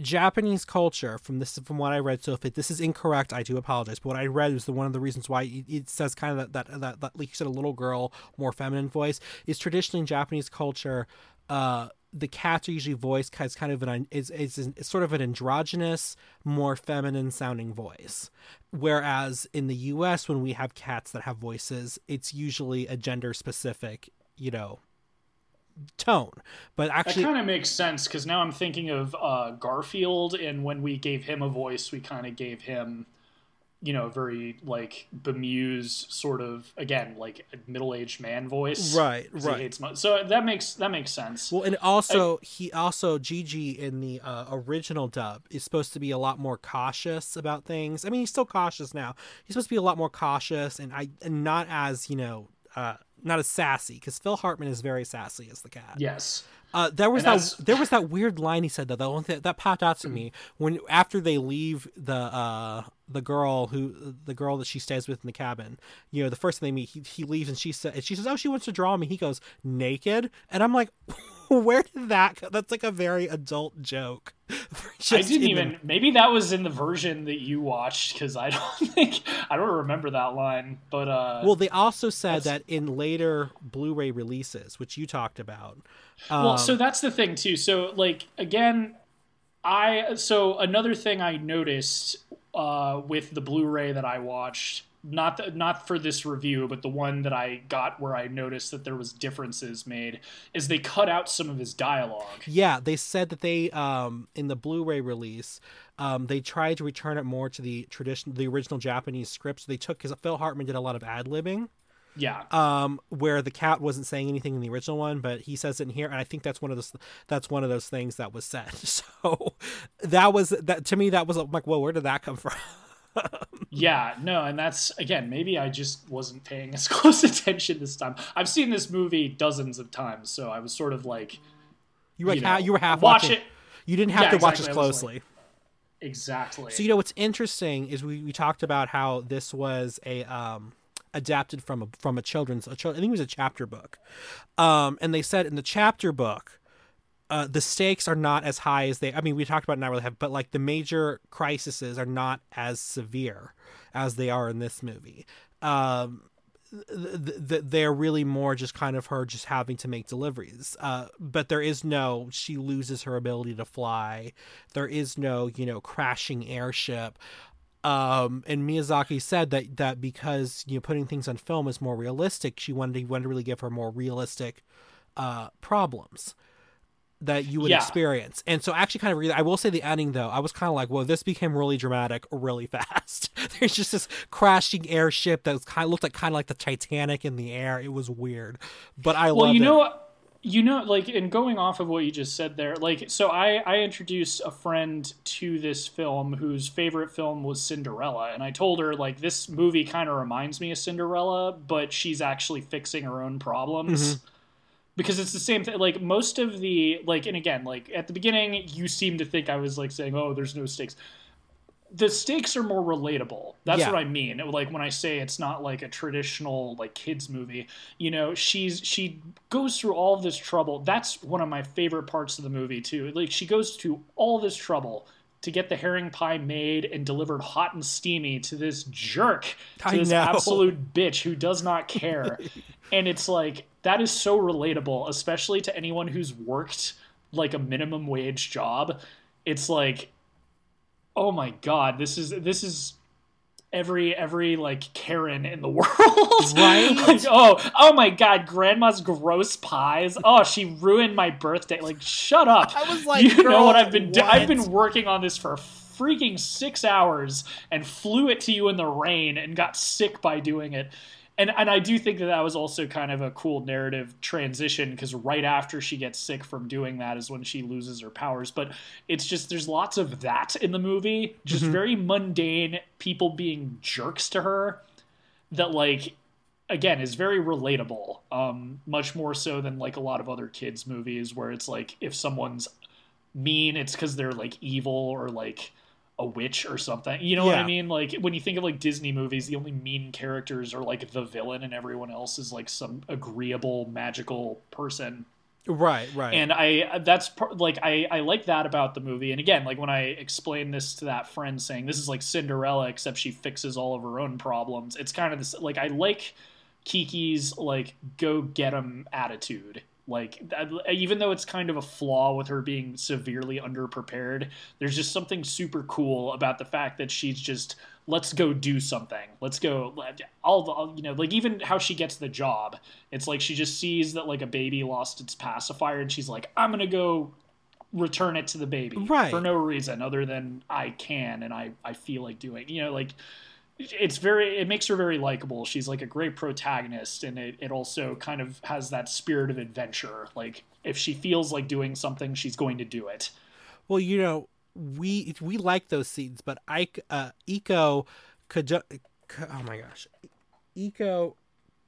Japanese culture, from this, from what I read, so if it, this is incorrect, I do apologize. But what I read is the one of the reasons why it, it says kind of that, that that that like you said, a little girl, more feminine voice is traditionally in Japanese culture. Uh, the cats are usually voiced as kind of an is is, is sort of an androgynous, more feminine sounding voice. Whereas in the U.S., when we have cats that have voices, it's usually a gender specific, you know, tone. But That actually, kind of makes sense because now I'm thinking of uh, Garfield, and when we gave him a voice, we kind of gave him, you know, a very like bemused sort of again like a middle-aged man voice. Right, right. so that makes that makes sense. Well, and also he also Jiji in the uh, original dub is supposed to be a lot more cautious about things. I mean, he's still cautious now. He's supposed to be a lot more cautious and I and not as you know, uh, not as sassy because Phil Hartman is very sassy as the cat. yes. Uh, there was And that that's- there was that weird line he said though that one thing that popped out to me when after they leave the uh the girl who the girl that she stays with in the cabin you know the first thing they meet he, he leaves and she says she says oh she wants to draw me he goes naked and I'm like where did that go? that's like a very adult joke I didn't in the- even. Maybe that was in the version that you watched because I don't think I don't remember that line. But uh, well they also said That's- that in later Blu-ray releases which you talked about well, um, so that's the thing too. So like again, I so another thing I noticed uh, with the Blu-ray that I watched, not the, not for this review, but the one that I got where I noticed that there was differences made, is they cut out some of his dialogue. Yeah, they said that they um in the Blu-ray release, um they tried to return it more to the tradition, the original Japanese scripts. They took because Phil Hartman did a lot of ad libbing, Yeah, um, where the cat wasn't saying anything in the original one, but he says it in here, and I think that's one of those that's one of those things that was said. So that was that to me. That was like, well, where did that come from? Yeah, no, and that's again maybe I just wasn't paying as close attention this time. I've seen this movie dozens of times, so I was sort of like, You were you, like, ha- you were half watch watching. it You didn't have Yeah, to watch exactly, as I was like- closely. exactly. So you know what's interesting is we, we talked about how this was a um adapted from a from a children's a I think it was a chapter book, um and they said in the chapter book, uh the stakes are not as high as they I mean we talked about not really have but like the major crises are not as severe as they are in this movie. Um th- th- they're really more just kind of her just having to make deliveries. Uh, but there is no, she loses her ability to fly. There is no, you know, crashing airship. Um, and Miyazaki said that that because you know putting things on film is more realistic, she wanted to, wanted to really give her more realistic uh, problems that you would Yeah. experience. And so actually kind of re- I will say the ending though, I was kind of like, well, this became really dramatic really fast. There's just this crashing airship that was kind of looked like kind of like the Titanic in the air. It was weird. But I well you it. know you know like in going off of what you just said there like so i i introduced a friend to this film whose favorite film was cinderella and i told her like this movie kind of reminds me of cinderella but she's actually fixing her own problems mm-hmm. Because it's the same thing like most of the like and again like at the beginning you seem to think i was like saying oh there's no stakes the stakes are more relatable. That's Yeah. what I mean. Like when I say it's not like a traditional like kids movie. You know, she's she goes through all this trouble. That's one of my favorite parts of the movie too. Like she goes to all this trouble to get the herring pie made and delivered hot and steamy to this jerk, to I this know. absolute bitch who does not care. and it's like that is so relatable, especially to anyone who's worked like a minimum wage job. It's like oh my god, this is this is every every like Karen in the world. Right? like, oh, oh my god, grandma's gross pies. Oh, she ruined my birthday. Like, shut up. I was like, you know what I've been do- I've been working on this for freaking 6 hours and flew it to you in the rain and got sick by doing it. And, and I do think that that was also kind of a cool narrative transition because right after she gets sick from doing that is when she loses her powers. But it's just there's lots of that in the movie, just Mm-hmm. very mundane people being jerks to her. That like again is very relatable um much more so than like a lot of other kids movies where it's like if someone's mean it's because they're like evil or like a witch or something you know what i mean? Like when you think of like disney movies the only mean characters are like the villain and everyone else is like some agreeable magical person. Right, right. and i that's like i i like that about the movie. And again like when i explain this to that friend saying this is like cinderella except she fixes all of her own problems it's kind of this like i like kiki's like go get 'em attitude like even though it's kind of a flaw with her being severely underprepared there's just something super cool about the fact that she's just let's go do something let's go all you know like even how she gets the job it's like she just sees that like a baby lost its pacifier and she's like i'm gonna go return it to the baby Right. for no reason other than i can and i i feel like doing you know like it's very it makes her very likable she's like a great protagonist and it, it also kind of has that spirit of adventure like if she feels like doing something she's going to do it Well, you know, we we like those scenes, but I uh Eco Kaju- oh my gosh. Eco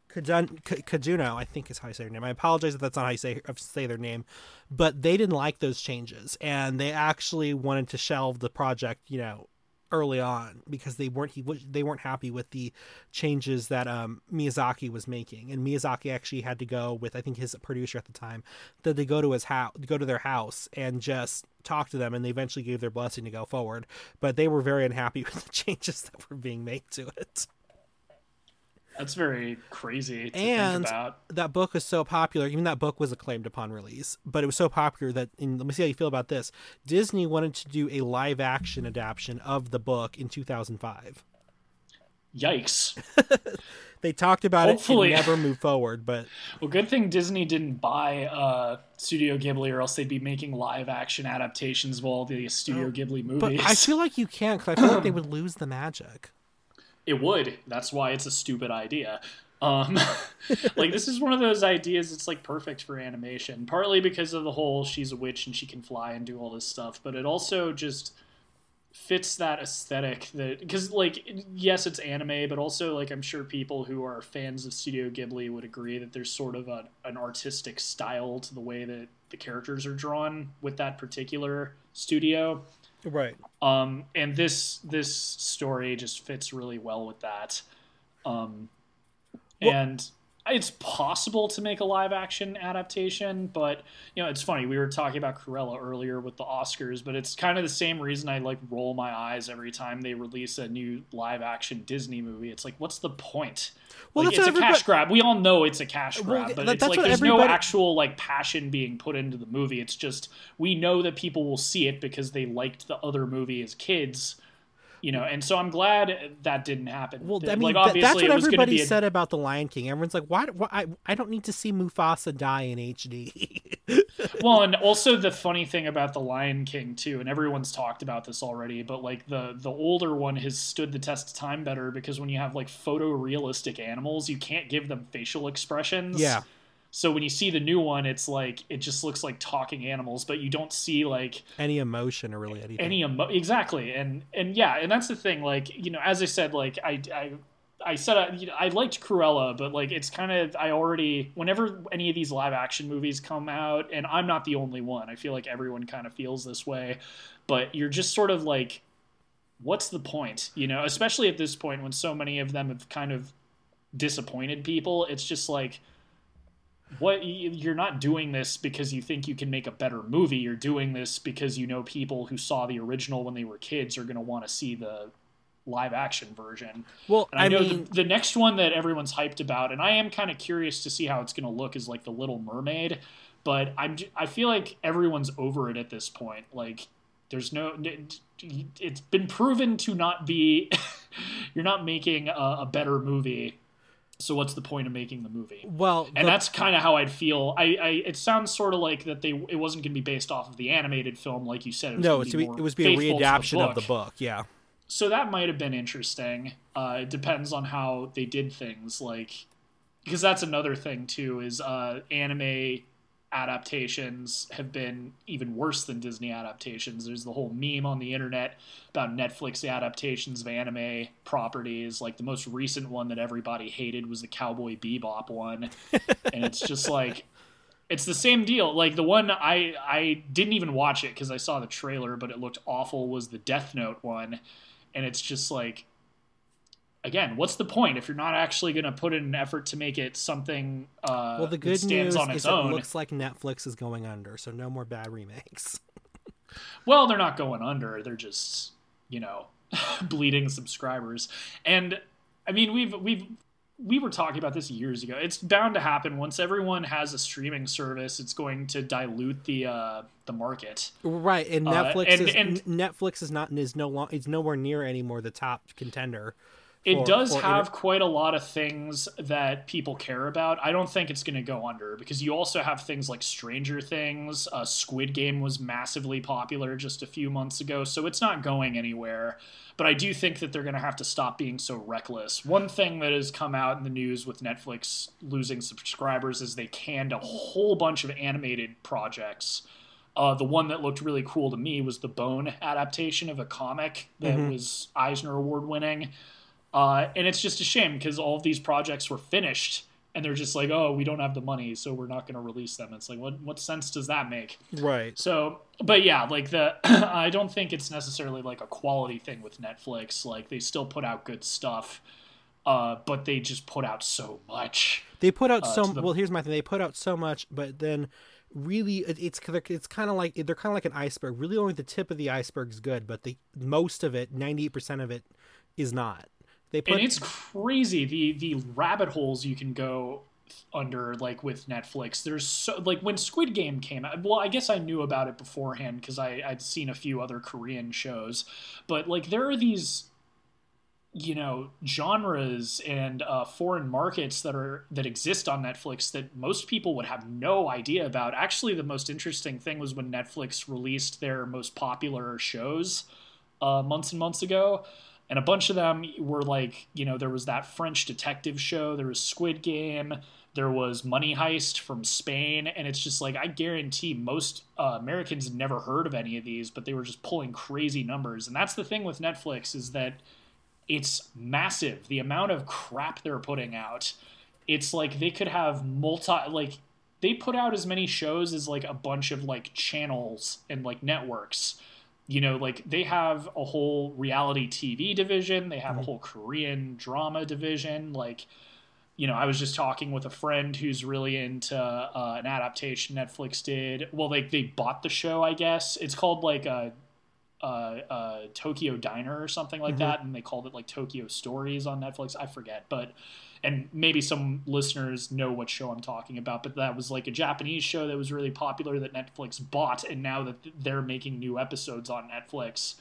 Kajun, Kajuno, I think is how you say their name. I apologize if that's not how you say say their name, but they didn't like those changes, and they actually wanted to shelve the project. You know, early on because they weren't he they weren't happy with the changes that um, Miyazaki was making, and Miyazaki actually had to go with I think his producer at the time that they go to his house, go to their house, and just talk to them, and they eventually gave their blessing to go forward. But they were very unhappy with the changes that were being made to it. That's very crazy to And- think about that book was so popular. Even that book was acclaimed upon release, but it was so popular that. Let me see how you feel about this. Disney wanted to do a live action adaptation of the book in 2005. yikes They talked about Hopefully. it and never moved forward, but well good thing disney didn't buy uh studio ghibli or else they'd be making live action adaptations of all the studio ghibli movies but I feel like you can't because I feel like they would lose the magic. It would. That's why it's a stupid idea. Um, like this is one of those ideas. It's like perfect for animation, partly because of the whole she's a witch and she can fly and do all this stuff, but it also just fits that aesthetic that because like yes it's anime but also like i'm sure people who are fans of studio ghibli would agree that there's sort of a, an artistic style to the way that the characters are drawn with that particular studio Right. Um, and this this story just fits really well with that. Um, Well- and it's possible to make a live action adaptation, but you know, it's funny. We were talking about Cruella earlier with the Oscars, but it's kind of the same reason I like roll my eyes every time they release a new live action Disney movie. It's like, what's the point? Well, like, it's a cash grab. We all know it's a cash Well, grab, but that- it's like there's no actual like passion being put into the movie. It's just we know that people will see it because they liked the other movie as kids, you know. And so I'm glad that didn't happen. Well, I like mean, th- obviously that's what it was going to everybody a said about the Lion King. Everyone's like, "Why? why I, I don't need to see Mufasa die in HD." well, and also the funny thing about the Lion King too, and everyone's talked about this already, but like the the older one has stood the test of time better because when you have like photorealistic animals, you can't give them facial expressions. yeah, So when you see the new one, it's like it just looks like talking animals, but you don't see like any emotion or really anything. any emo- exactly and and yeah and that's the thing like you know as i said like i i I said I, you know, I liked Cruella, but like it's kind of I already whenever any of these live action movies come out, and I'm not the only one. I feel like everyone kind of feels this way, but you're just sort of like, what's the point? You know, especially at this point when so many of them have kind of disappointed people. It's just like, what you're not doing this because you think you can make a better movie. You're doing this because you know people who saw the original when they were kids are going to want to see the live action version. well, And I, I, know mean, the, the next one that everyone's hyped about, and I am kind of curious to see how it's going to look, is like the Little Mermaid. But I'm I feel like everyone's over it at this point. Like there's no it's been proven to not be you're not making a, a better movie. So what's the point of making the movie? well, And the- that's kind of how I'd feel. I, I it sounds sort of like that they it wasn't going to be based off of the animated film, like you said. It was no, it's be be, it was be a readaptation of the book. Yeah, so that might have been interesting. Uh, it depends on how they did things, like because that's another thing too. Is uh, anime adaptations have been even worse than Disney adaptations. There's the whole meme on the internet about Netflix adaptations of anime properties. Like the most recent one that everybody hated was the Cowboy Bebop one. and it's just like it's the same deal. Like the one I I didn't even watch it cuz I saw the trailer but it looked awful was the Death Note one. And it's just like again, what's the point if you're not actually going to put in an effort to make it something? Uh, well, the good news is own. it looks like Netflix is going under, so no more bad remakes. well, they're not going under; they're just you know bleeding subscribers. And I mean, we've we've we were talking about this years ago. It's bound to happen once everyone has a streaming service. It's going to dilute the uh, the market, right? And uh, Netflix uh, and, is and, Netflix is not is no long it's nowhere near anymore the top contender it does have quite a lot of things that people care about. I don't think it's going to go under because you also have things like Stranger Things. Uh, Squid Game was massively popular just a few months ago, so it's not going anywhere. But I do think that they're going to have to stop being so reckless. One thing that has come out in the news with Netflix losing subscribers is they canned a whole bunch of animated projects. Uh, the one that looked really cool to me was the Bone adaptation of a comic that mm-hmm. was Eisner Award winning. Uh, and it's just a shame because all of these projects were finished and they're just like, oh, we don't have the money, so we're not going to release them. It's like, what what sense does that make? Right. So, but yeah, like the I don't think it's necessarily like a quality thing with Netflix. Like they still put out good stuff, uh, but they just put out so much. They put out uh, so the... well. Here's my thing: they put out so much, but then really it's it's kind of like they're kind of like an iceberg. Really, only the tip of the iceberg is good, but the most of it, ninety eight percent of it, is not. They put... and it's crazy the the rabbit holes you can go under like with Netflix. There's so like when Squid Game came out. Well, I guess I knew about it beforehand because I I'd seen a few other Korean shows, but like there are these you know genres and uh, foreign markets that are that exist on Netflix that most people would have no idea about. Actually, the most interesting thing was when Netflix released their most popular shows uh, months and months ago and a bunch of them were like you know there was that french detective show there was squid game there was money heist from spain and it's just like i guarantee most uh, americans never heard of any of these but they were just pulling crazy numbers. And that's the thing with netflix is that it's massive the amount of crap they're putting out. It's like they could have multi like they put out as many shows as like a bunch of like channels and like networks you know, like they have a whole reality TV division, they have mm-hmm. a whole Korean drama division. Like, you know, I was just talking with a friend who's really into uh, an adaptation Netflix did. Well, like they bought the show, I guess. It's called like a, a, a Tokyo Diner or something like mm-hmm. that, and they called it like Tokyo Stories on Netflix. I forget, but and maybe some listeners know what show I'm talking about, but that was like a Japanese show that was really popular that Netflix bought, and now that they're making new episodes on Netflix.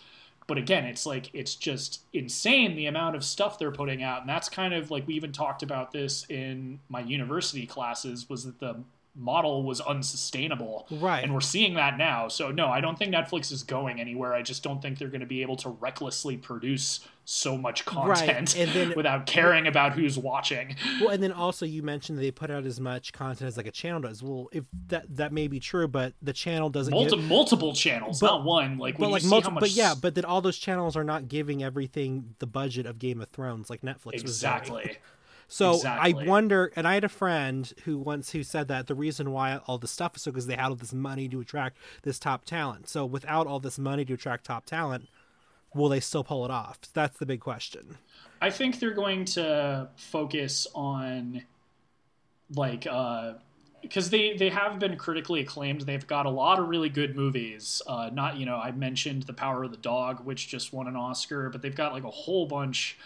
But again, it's like it's just insane the amount of stuff they're putting out, and that's kind of like we even talked about this in my university classes was that the model was unsustainable. Right. And we're seeing that now. So no, I don't think Netflix is going anywhere. I just don't think they're going to be able to recklessly produce so much content right. and then, without caring about who's watching. Well, and then also you mentioned they put out as much content as like a channel does. Well, if that that may be true, but the channel doesn't Multi- give... multiple channels, but, not one. Like, but like multiple, much... but yeah, but then all those channels are not giving everything the budget of Game of Thrones, like Netflix exactly. So exactly. I wonder, and I had a friend who once who said that the reason why all this stuff is so because they had all this money to attract this top talent. So without all this money to attract top talent, will they still pull it off? That's the big question. I think they're going to focus on like uh because they they have been critically acclaimed. They've got a lot of really good movies. Uh, not you know I mentioned The Power of the Dog, which just won an Oscar, but they've got like a whole bunch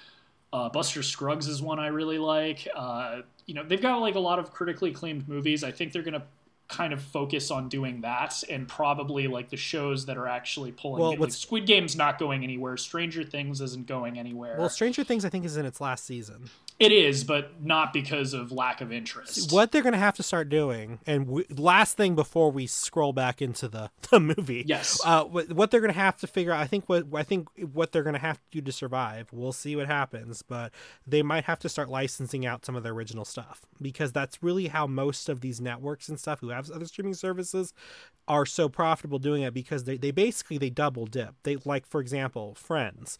uh, Buster Scruggs is one I really like. Uh, you know, they've got like a lot of critically acclaimed movies. I think they're going to kind of focus on doing that and probably like the shows that are actually pulling well, Like Squid Game's not going anywhere. Stranger Things isn't going anywhere. Well, Stranger Things I think is in its last season. It is, but not because of lack of interest. What they're going to have to start doing, and we, last thing before we scroll back into the, the movie, yes, uh, what, what they're going to have to figure out. I think what I think what they're going to have to do to survive. We'll see what happens, but they might have to start licensing out some of their original stuff because that's really how most of these networks and stuff who have have other streaming services are so profitable doing it because they, they basically they double dip. They like for example, Friends.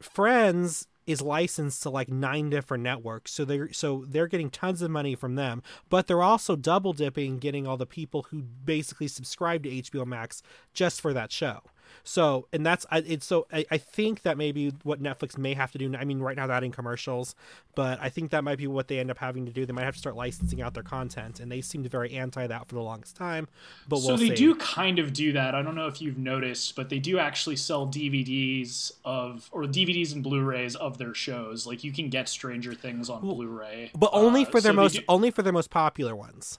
Friends is licensed to like nine different networks. So they're so they're getting tons of money from them, but they're also double dipping getting all the people who basically subscribe to HBO Max just for that show. So, and that's I, it's so I, I think that maybe what Netflix may have to do. I mean, right now they're adding commercials, but I think that might be what they end up having to do. They might have to start licensing out their content, and they seemed very anti that for the longest time. But we'll so they see. do kind of do that. I don't know if you've noticed, but they do actually sell DVDs of or DVDs and Blu-rays of their shows. Like you can get Stranger Things on Blu-ray, but only Uh, for their so most do- only for their most popular ones.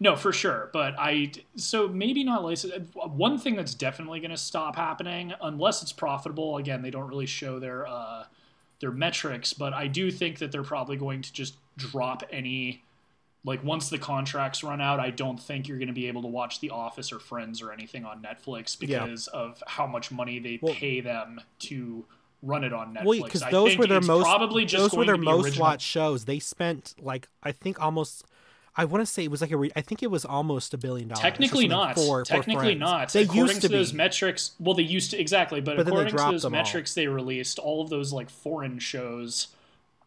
No, for sure. But I so maybe not license. One thing that's definitely going to stop happening unless it's profitable. Again, they don't really show their uh, their metrics, but I do think that they're probably going to just drop any. Like once the contracts run out, I don't think you're going to be able to watch The Office or Friends or anything on Netflix Yeah. because of how much money they Well- pay them to run it on Netflix. Well, because those think were their most probably just those were their most original- watched shows. They spent like I think almost. I want to say it was like a. Re- I think it was almost a billion dollars. Technically not. For, for Technically Friends. not. They according used to, to those metrics, well, they used to exactly, but, But according to those them all. metrics they released, all of those like foreign shows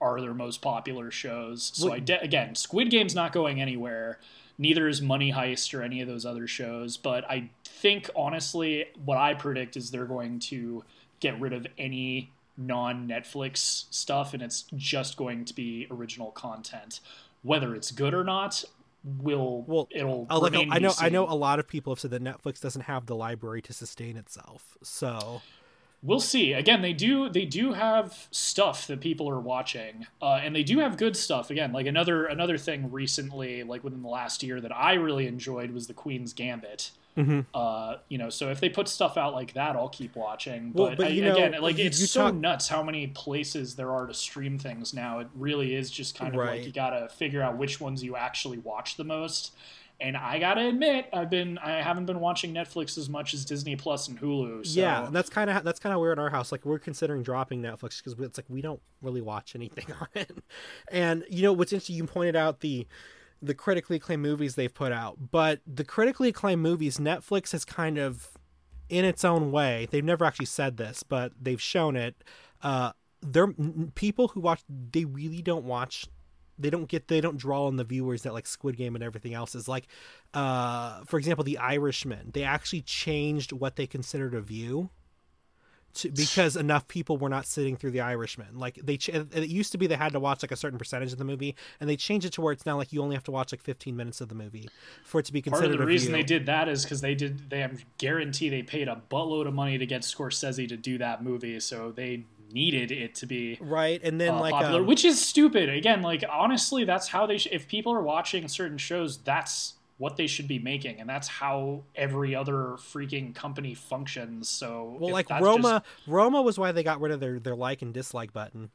are their most popular shows. So Well- I de- again, Squid Game's not going anywhere. Neither is Money Heist or any of those other shows. But I think honestly, what I predict is they're going to get rid of any non-Netflix stuff, and it's just going to be original content. Whether it's good or not, will Well, it'll like, to I know, I know a lot of people have said that Netflix doesn't have the library to sustain itself. So. We'll see. Again they do they do have stuff that people are watching uh, and they do have good stuff. Again like another another thing recently like within the last year that i really enjoyed was the queen's gambit Mhm. uh, you know so if they put stuff out like that i'll keep watching Well, but, but I, you know, again like you- it's you so talk- nuts how many places there are to stream things now it really is just kind of Right. like you gotta figure out which ones you actually watch the most and I gotta admit, I've been I haven't been watching Netflix as much as Disney Plus and Hulu. So. yeah, and that's kind of that's kind of weird in our house. Like we're considering dropping Netflix because it's like we don't really watch anything on it. And you know what's interesting? You pointed out the the critically acclaimed movies they've put out, but the critically acclaimed movies Netflix has kind of in its own way. They've never actually said this, but they've shown it. Uh, they're people who watch. They really don't watch. They don't get. They don't draw on the viewers that like Squid Game and everything else is like. Uh, for example, The Irishman. They actually changed what they considered a view. To, because enough people were not sitting through The Irishman. Like they, ch- it used to be they had to watch like a certain percentage of the movie, and they changed it to where it's now like you only have to watch like 15 minutes of the movie for it to be considered. Part of the reason view. they did that is because they did. They have guarantee they paid a buttload of money to get Scorsese to do that movie, so they needed it to be right, and then uh, like popular, um, which is stupid. Again, like honestly, that's how they. Sh- if people are watching certain shows, that's what they should be making, and that's how every other freaking company functions. So, well, like Roma, Roma was why they got rid of their their like and dislike button.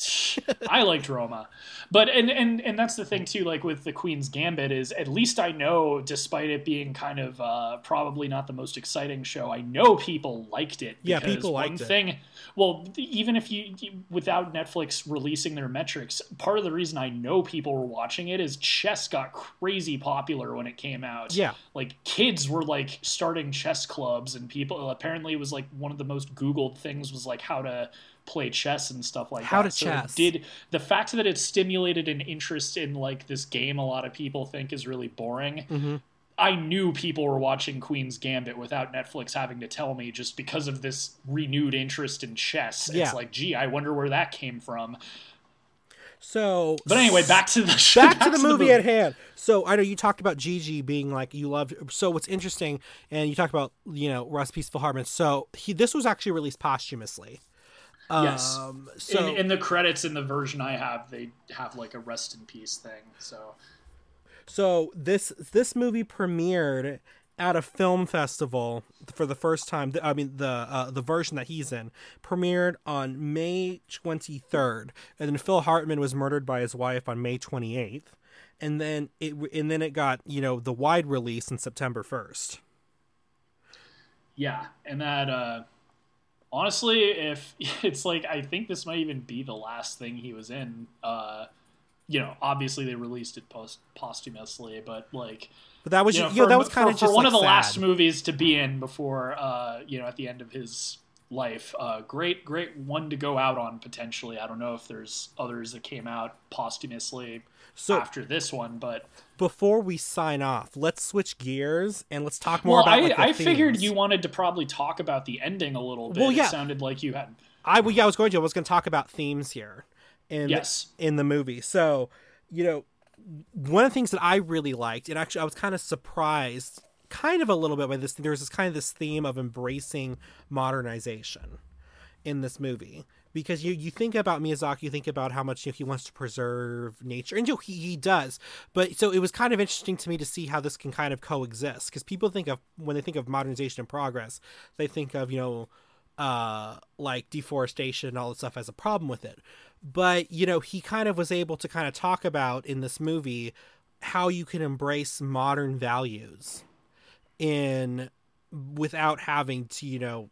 I liked Roma, but and and and that's the thing too. Like with the Queen's Gambit, is at least I know, despite it being kind of uh, probably not the most exciting show, I know people liked it. Yeah, because people one liked it. thing. Well, even if you without Netflix releasing their metrics, part of the reason I know people were watching it is chess got crazy popular when it came out. Yeah. like kids were like starting chess clubs, and people apparently it was like one of the most Googled things was like how to play chess and stuff like How that. to So chess. did the fact that it stimulated an interest in like this game a lot of people think is really boring Mm-hmm. i knew people were watching queen's gambit without netflix having to tell me just because of this renewed interest in chess Yeah. it's like gee i wonder where that came from So, but anyway back to the back to the movie at hand. So I know you talked about Jiji being like you loved. So what's interesting, and you talked about you know Russ Peaceful Harmon. So he this was actually released posthumously. Yes. Um, so in, in the credits in the version i have they have like a rest in peace thing so So this this movie premiered at a film festival for the first time. I mean the uh, the version that he's in premiered on May 23rd, and then Phil Hartman was murdered by his wife on May 28th, and then it and then it got you know the wide release in September 1st. Yeah, and that uh honestly, if it's like I think this might even be the last thing he was in. Uh you know, obviously they released it post- posthumously, but like. But that was you know, for- that was kind of just one like, of the sad. last movies to be in before, uh, you know, at the end of his life. Uh, great, great one to go out on potentially. I don't know if there's others that came out posthumously So after this one, but before we sign off, let's switch gears and let's talk more well, about. I, like, I figured you wanted to probably talk about the ending a little bit. Well, yeah. It sounded like you had. I well, yeah, I was going to. I was going to talk about themes here, in Yes. in the movie. So, you know, one of the things that I really liked, and actually I was kind of surprised, kind of a little bit by this. There was this kind of this theme of embracing modernization in this movie because you you think about Miyazaki, you think about how much you know, he wants to preserve nature, and you know, he he does. But so it was kind of interesting to me to see how this can kind of coexist because people think of when they think of modernization and progress, they think of you know uh like deforestation and all this stuff as a problem with it but you know he kind of was able to kind of talk about in this movie how you can embrace modern values in without having to you know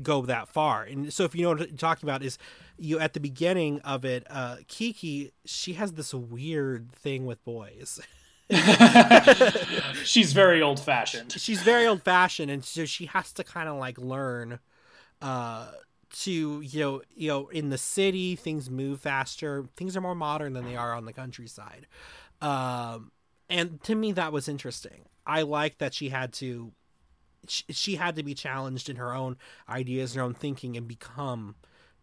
go that far. And so if you know what i'm talking about is you at the beginning of it uh kiki she has this weird thing with boys. She's very old fashioned. she's very old fashioned and so she has to kind of like learn uh to you know you know in the city things move faster things are more modern than they are on the countryside. Um and to me that was interesting. I like that she had to she, she had to be challenged in her own ideas her own thinking and become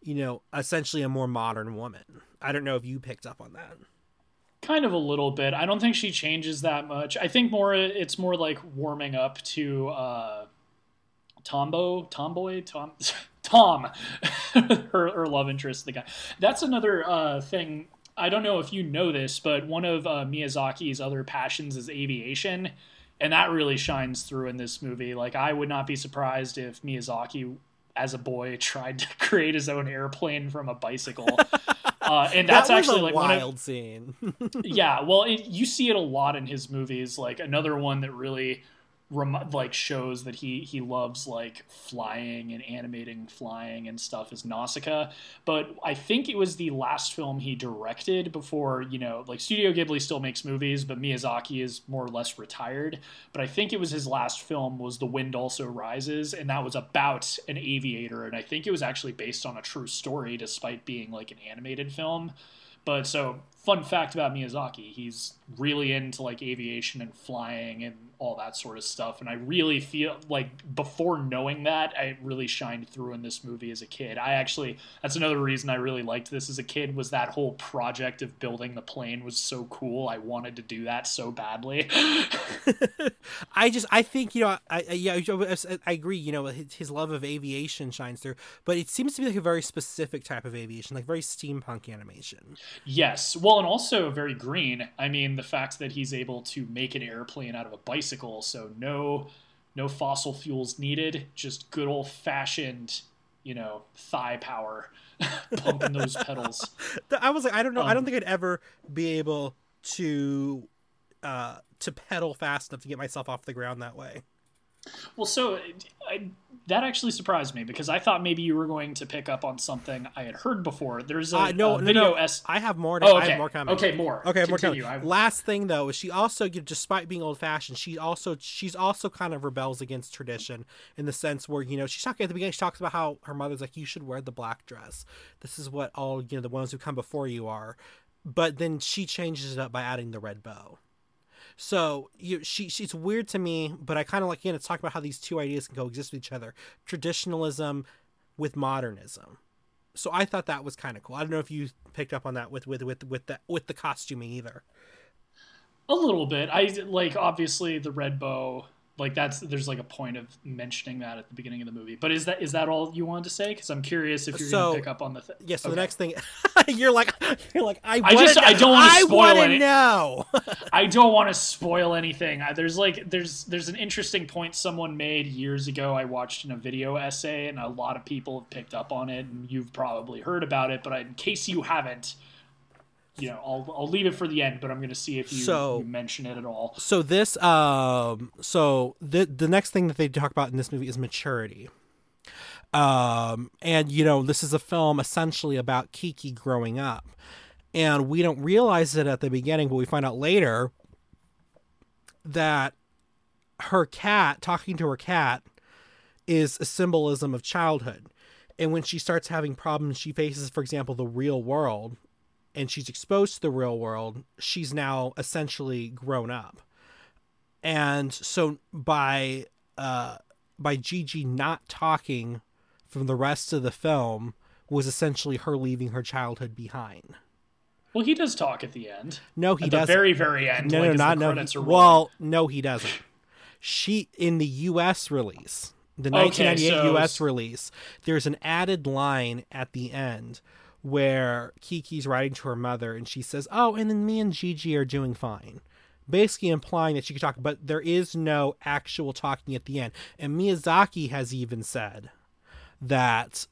you know essentially a more modern woman i don't know if you picked up on that Kind of a little bit. I don't think she changes that much. I think more it's more like warming up to uh, Tombo, Tomboy, Tom, Tom, her her love interest, the guy. That's another uh, thing. I don't know if you know this, but one of uh, Miyazaki's other passions is aviation, and that really shines through in this movie. Like, I would not be surprised if Miyazaki, as a boy, tried to create his own airplane from a bicycle. Uh, and that's that actually like one of, wild scene yeah well it, you see it a lot in his movies like another one that really rem- like shows that he he loves like flying and animating flying and stuff is Nausicaa. But I think it was the last film he directed before you know like Studio Ghibli still makes movies but Miyazaki is more or less retired. But I think it was his last film was The Wind Also Rises and that was about an aviator. And I think it was actually based on a true story despite being like an animated film. But so, fun fact about Miyazaki, he's really into like aviation and flying and all that sort of stuff. And I really feel like before knowing that, I really shined through in this movie as a kid. I actually, that's another reason I really liked this as a kid was that whole project of building the plane was so cool. I wanted to do that so badly. I just I think you know I, I yeah I, agree you know his, his love of aviation shines through but it seems to be like a very specific type of aviation like very steampunk animation Yes. Well, and also very green. I mean, the fact that he's able to make an airplane out of a bicycle, so no no fossil fuels needed, just good old fashioned, you know, thigh power pumping those pedals. I was like I don't know I don't Um, think I'd ever be able to uh to pedal fast enough to get myself off the ground that way Well, so I, that actually surprised me because I thought maybe you were going to pick up on something I had heard before. There's a, uh, no a video no S. I have more to, Oh, I okay. have more Okay, more. Okay, more Continue. I've- Last thing though is she also, despite being old fashioned, she also she's also kind of rebels against tradition in the sense where you know she's talking at the beginning. She talks about how her mother's like, "You should wear the black dress. This is what all you know the ones who come before you are." But then she changes it up by adding the red bow. So you, she, she's weird to me, but I kind of like again. It's talking about how these two ideas can coexist with each other: traditionalism with modernism. So I thought that was kind of cool. I don't know if you picked up on that with with with with the with the costuming either. A little bit. I like obviously the red bow. Like that's there's like a point of mentioning that at the beginning of the movie. But is that is that all you wanted to say? Because I'm curious if you're So- gonna pick up on the. Th- Yeah. So Okay. the next thing, you're like, you're like, I, I just- know- I don't wanna spoil wanna any- know. I don't want to spoil anything. There's like there's there's an interesting point someone made years ago. I watched in a video essay, and a lot of people have picked up on it, and you've probably heard about it. But in case you haven't, you know, I'll I'll leave it for the end. But I'm going to see if you, So- you mention it at all. so this, um, so the the next thing that they talk about in this movie is maturity. Um, and you know, this is a film essentially about Kiki growing up. and we don't realize it at the beginning, but we find out later that her cat talking to her cat is a symbolism of childhood. And when she starts having problems, she faces, for example, the real world, and she's exposed to the real world, she's now essentially grown up. And so by uh, by Jiji not talking from the rest of the film was essentially her leaving her childhood behind. Well, he does talk at the end. No, he at doesn't. At the very, very end. No, like, no, not no. he- well, no, he doesn't. She in the U.S. release, the Okay, 1998 so- U.S. release, there's an added line at the end where Kiki's writing to her mother, and she says, "Oh, and then me and Jiji are doing fine." Basically implying that she could talk, but there is no actual talking at the end. And Miyazaki has even said that,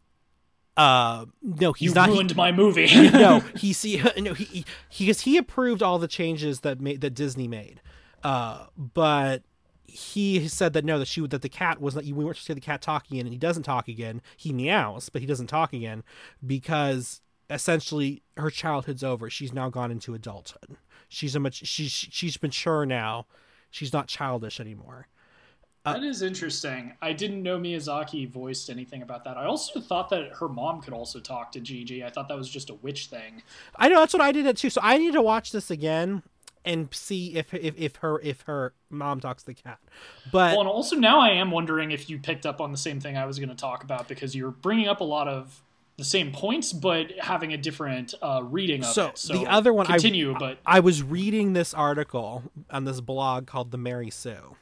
uh, no, he's you not. he- ruined my movie. no, he see no he he because he approved all the changes that made that Disney made, uh, but he said that no, that she that the cat was not. We weren't supposed to see the cat talking, and he doesn't talk again. He meows, but he doesn't talk again because essentially her childhood's over. She's now gone into adulthood. She's a much she's she's mature now. She's not childish anymore. Uh, that is interesting. I didn't know Miyazaki voiced anything about that. I also thought that her mom could also talk to Jiji. I thought that was just a witch thing. I know that's what I did it too. So I need to watch this again and see if if, if her if her mom talks to the cat. But Well, and also now I am wondering if you picked up on the same thing I was going to talk about because you're bringing up a lot of the same points, but having a different uh, reading of So, it. So the other one I- continue, but I was reading this article on this blog called The Mary Sue.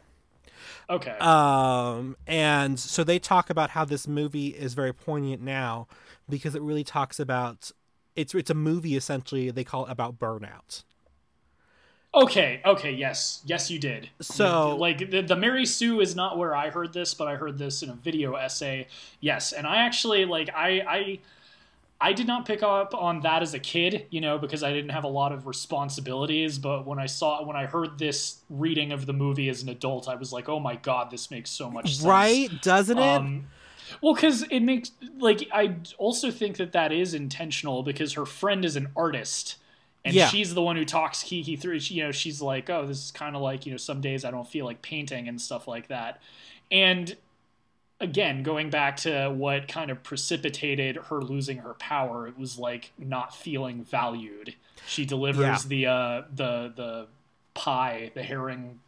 okay. Um, and so they talk about how this movie is very poignant now because it really talks about it's it's a movie essentially they call it about burnout. Okay, okay, yes, yes, you did. So- like the, the Mary Sue is not where I heard this, but I heard this in a video essay. Yes, and I actually like I I I did not pick up on that as a kid, you know, because I didn't have a lot of responsibilities. But when I saw when I heard this reading of the movie as an adult, I was like, oh my god, this makes so much sense. Right? Doesn't it? Um, well, because it makes like I also think that that is intentional because her friend is an artist, and Yeah. she's the one who talks Kiki through. She, You know, she's like, "Oh, this is kind of like you know, some days I don't feel like painting and stuff like that." And again, going back to what kind of precipitated her losing her power, it was like not feeling valued. She delivers Yeah. the uh, the the pie, the herring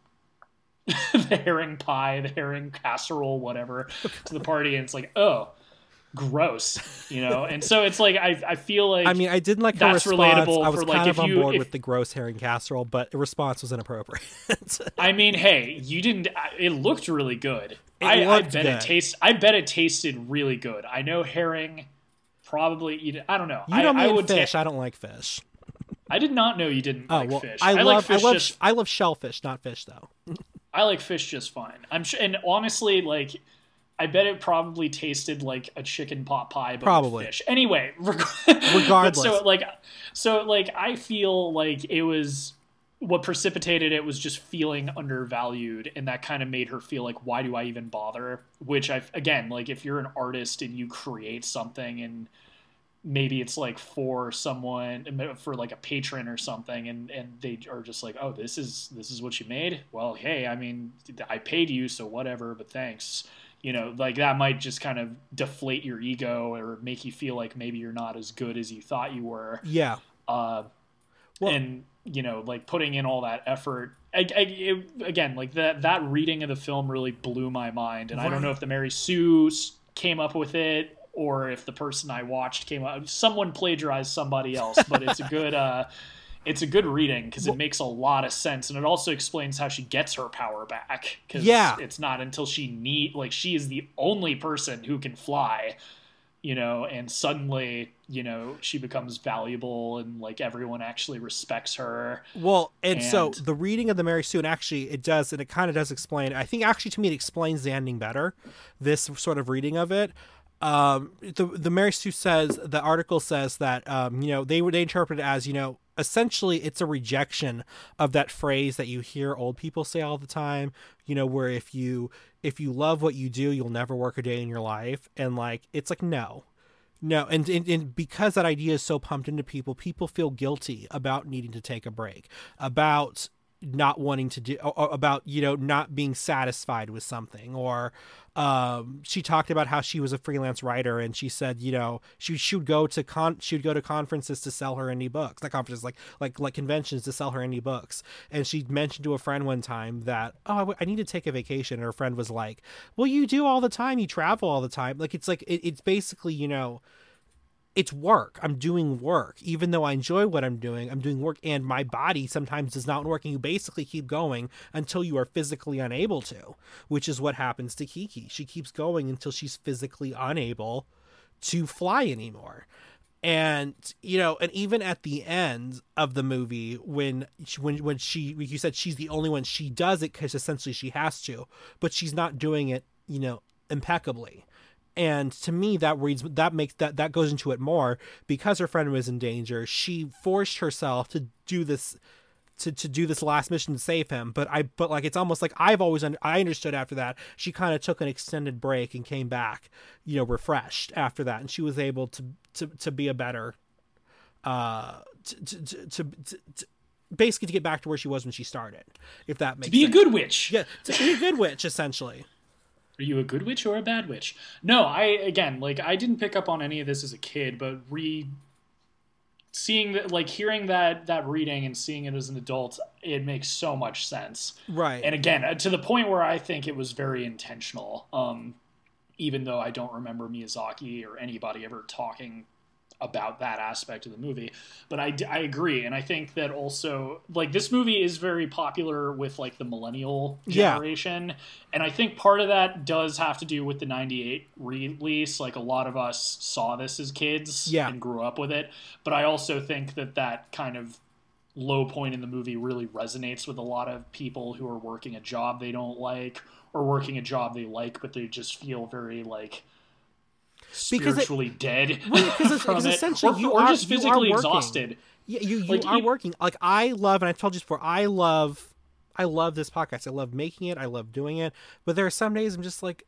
the herring pie, the herring casserole, whatever, to the party, and it's like, oh, gross, you know. And so it's like I I feel like I mean, I didn't like her that's response. relatable I was for, kind like, of on you- board if- with the gross herring casserole, but the response was inappropriate. I mean, hey, you didn't. It looked really good. It I, I bet good. it taste. I bet it tasted really good. I know herring probably eat it. I don't know. you know I, I would ta- fish. I don't like fish. I did not know you didn't Oh like well, fish. I, like love fish I love just. I love shellfish, not fish though. I like fish just fine. I'm sure, and honestly, like, I bet it probably tasted like a chicken pot pie, but Probably. fish. Anyway, reg- Regardless. so like, so like, I feel like it was what precipitated it was just feeling undervalued, and that kind of made her feel like, why do I even bother? Which I again, like, if you're an artist and you create something and maybe it's like for someone for like a patron or something and and they are just like oh this is this is what you made well hey i mean i paid you so whatever but thanks you know like that might just kind of deflate your ego or make you feel like maybe you're not as good as you thought you were Yeah. uh Well- and you know like putting in all that effort I, I, it, again like that that reading of the film really blew my mind and i don't know if the mary sue came up with it or if the person i watched came up someone plagiarized somebody else but it's a good uh it's a good reading because it makes a lot of sense and it also explains how she gets her power back because Yeah. it's not until she need like she is the only person who can fly you know and suddenly you know she becomes valuable and like everyone actually respects her Well, and, so the reading of the Mary Sue, and actually it does, and it kind of does explain. I think actually to me it explains the ending better. This sort of reading of it. Um, the the Mary Sue says the article says that um, you know they they interpret it as you know essentially it's a rejection of that phrase that you hear old people say all the time. You know where if you if you love what you do, you'll never work a day in your life, and like it's like no, No, and, and, and because that idea is so pumped into people, people feel guilty about needing to take a break, about not wanting to do about you know not being satisfied with something or um, she talked about how she was a freelance writer and she said you know she, she would go to con she would go to conferences to sell her indie books not conferences like like like conventions to sell her indie books. And she mentioned to a friend one time that oh I, I need to take a vacation and her friend was like well you do all the time you travel all the time. Like it's like it, it's basically you know it's work. I'm doing work. Even though I enjoy what I'm doing, I'm doing work and my body sometimes does not work and you basically keep going until you are physically unable to, which is what happens to Kiki. She keeps going until she's physically unable to fly anymore. And you know, and even at the end of the movie, when she, when when she, like you said, she's the only one. She does it because essentially she has to, but she's not doing it, you know, impeccably and to me that reads that makes that that goes into it more. Because her friend was in danger she forced herself to do this to, to do this last mission to save him. But i but like it's almost like i've always un- i understood after that she kind of took an extended break and came back you know refreshed after that. And she was able to to, to be a better uh to to, to, to basically to get back to where she was when she started if that makes to be sense. a good witch. Yeah to be a good witch essentially are you a good witch or a bad witch? No, I again, like I didn't pick up on any of this as a kid, but re seeing that like hearing that that reading and seeing it as an adult, it makes so much sense. Right. And again, uh, to the point where I think it was very intentional. Um even though I don't remember Miyazaki or anybody ever talking about that aspect of the movie. But I, I agree. And I think that also, like, this movie is very popular with, like, the millennial generation. Yeah. And I think part of that does have to do with the 98 release. Like, a lot of us saw this as kids yeah. and grew up with it. But I also think that that kind of low point in the movie really resonates with a lot of people who are working a job they don't like or working a job they like, but they just feel very, like, spiritually it, dead because, because essentially or, you or are, just physically exhausted. Yeah, you, you like, are working. Like I love, and I told you before, I love, I love this podcast. I love making it. I love doing it. But there are some days I'm just like,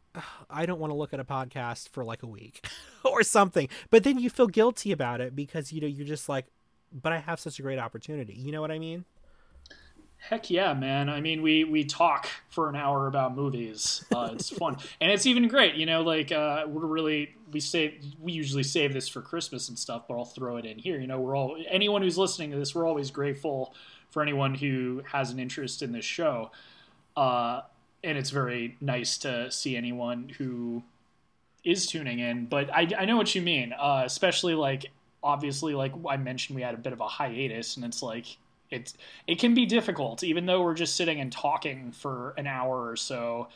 I don't want to look at a podcast for like a week or something. But then you feel guilty about it because you know you're just like, but I have such a great opportunity. You know what I mean? Heck yeah, man! I mean, we we talk for an hour about movies. Uh, it's fun, and it's even great. You know, like uh, we're really we save we usually save this for Christmas and stuff, but I'll throw it in here. You know, we're all anyone who's listening to this, we're always grateful for anyone who has an interest in this show, uh, and it's very nice to see anyone who is tuning in. But I I know what you mean, uh, especially like obviously like I mentioned, we had a bit of a hiatus, and it's like it's it can be difficult, even though we're just sitting and talking for an hour or so.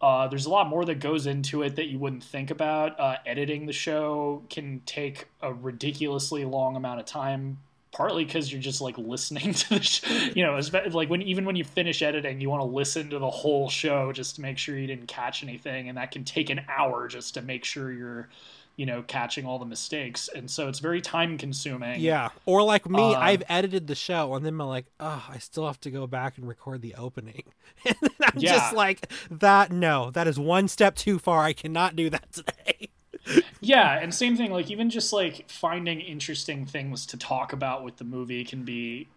Uh, there's a lot more that goes into it that you wouldn't think about. Uh, editing the show can take a ridiculously long amount of time, partly because you're just like listening to the, sh- you know, like when even when you finish editing, you want to listen to the whole show just to make sure you didn't catch anything, and that can take an hour just to make sure you're you know, catching all the mistakes. And so it's very time consuming. Yeah. Or like me, um, I've edited the show and then I'm like, oh, I still have to go back and record the opening. and I'm yeah. just like, that, no, that is one step too far. I cannot do that today. yeah. And same thing, like, even just like finding interesting things to talk about with the movie can be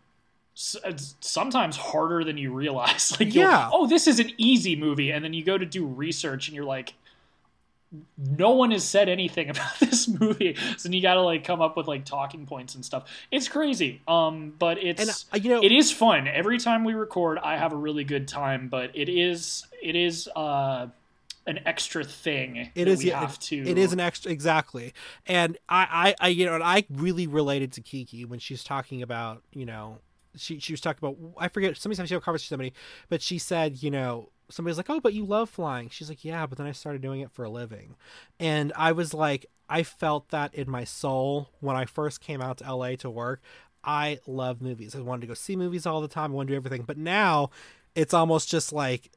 sometimes harder than you realize. Like, yeah. oh, this is an easy movie. And then you go to do research and you're like, no one has said anything about this movie. So you gotta like come up with like talking points and stuff. It's crazy um but it's and, uh, you know it is fun. Every time we record i have a really good time but it is it is uh an extra thing it is yeah, have to it is an extra exactly. And I, I i you know and i really related to kiki when she's talking about you know she she was talking about I forget somebody she had a conversation with somebody, but she said, you know, somebody's like, "Oh, but you love flying." She's like, "Yeah, but then I started doing it for a living." And I was like, I felt that in my soul when I first came out to LA to work. I love movies. I wanted to go see movies all the time. I wanted to do everything. But now it's almost just like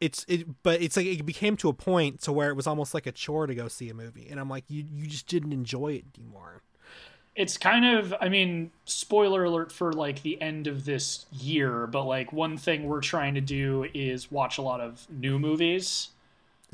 it's it but it's like it became to a point to where it was almost like a chore to go see a movie. And I'm like, you you just didn't enjoy it anymore it's kind of i mean spoiler alert for like the end of this year but like one thing we're trying to do is watch a lot of new movies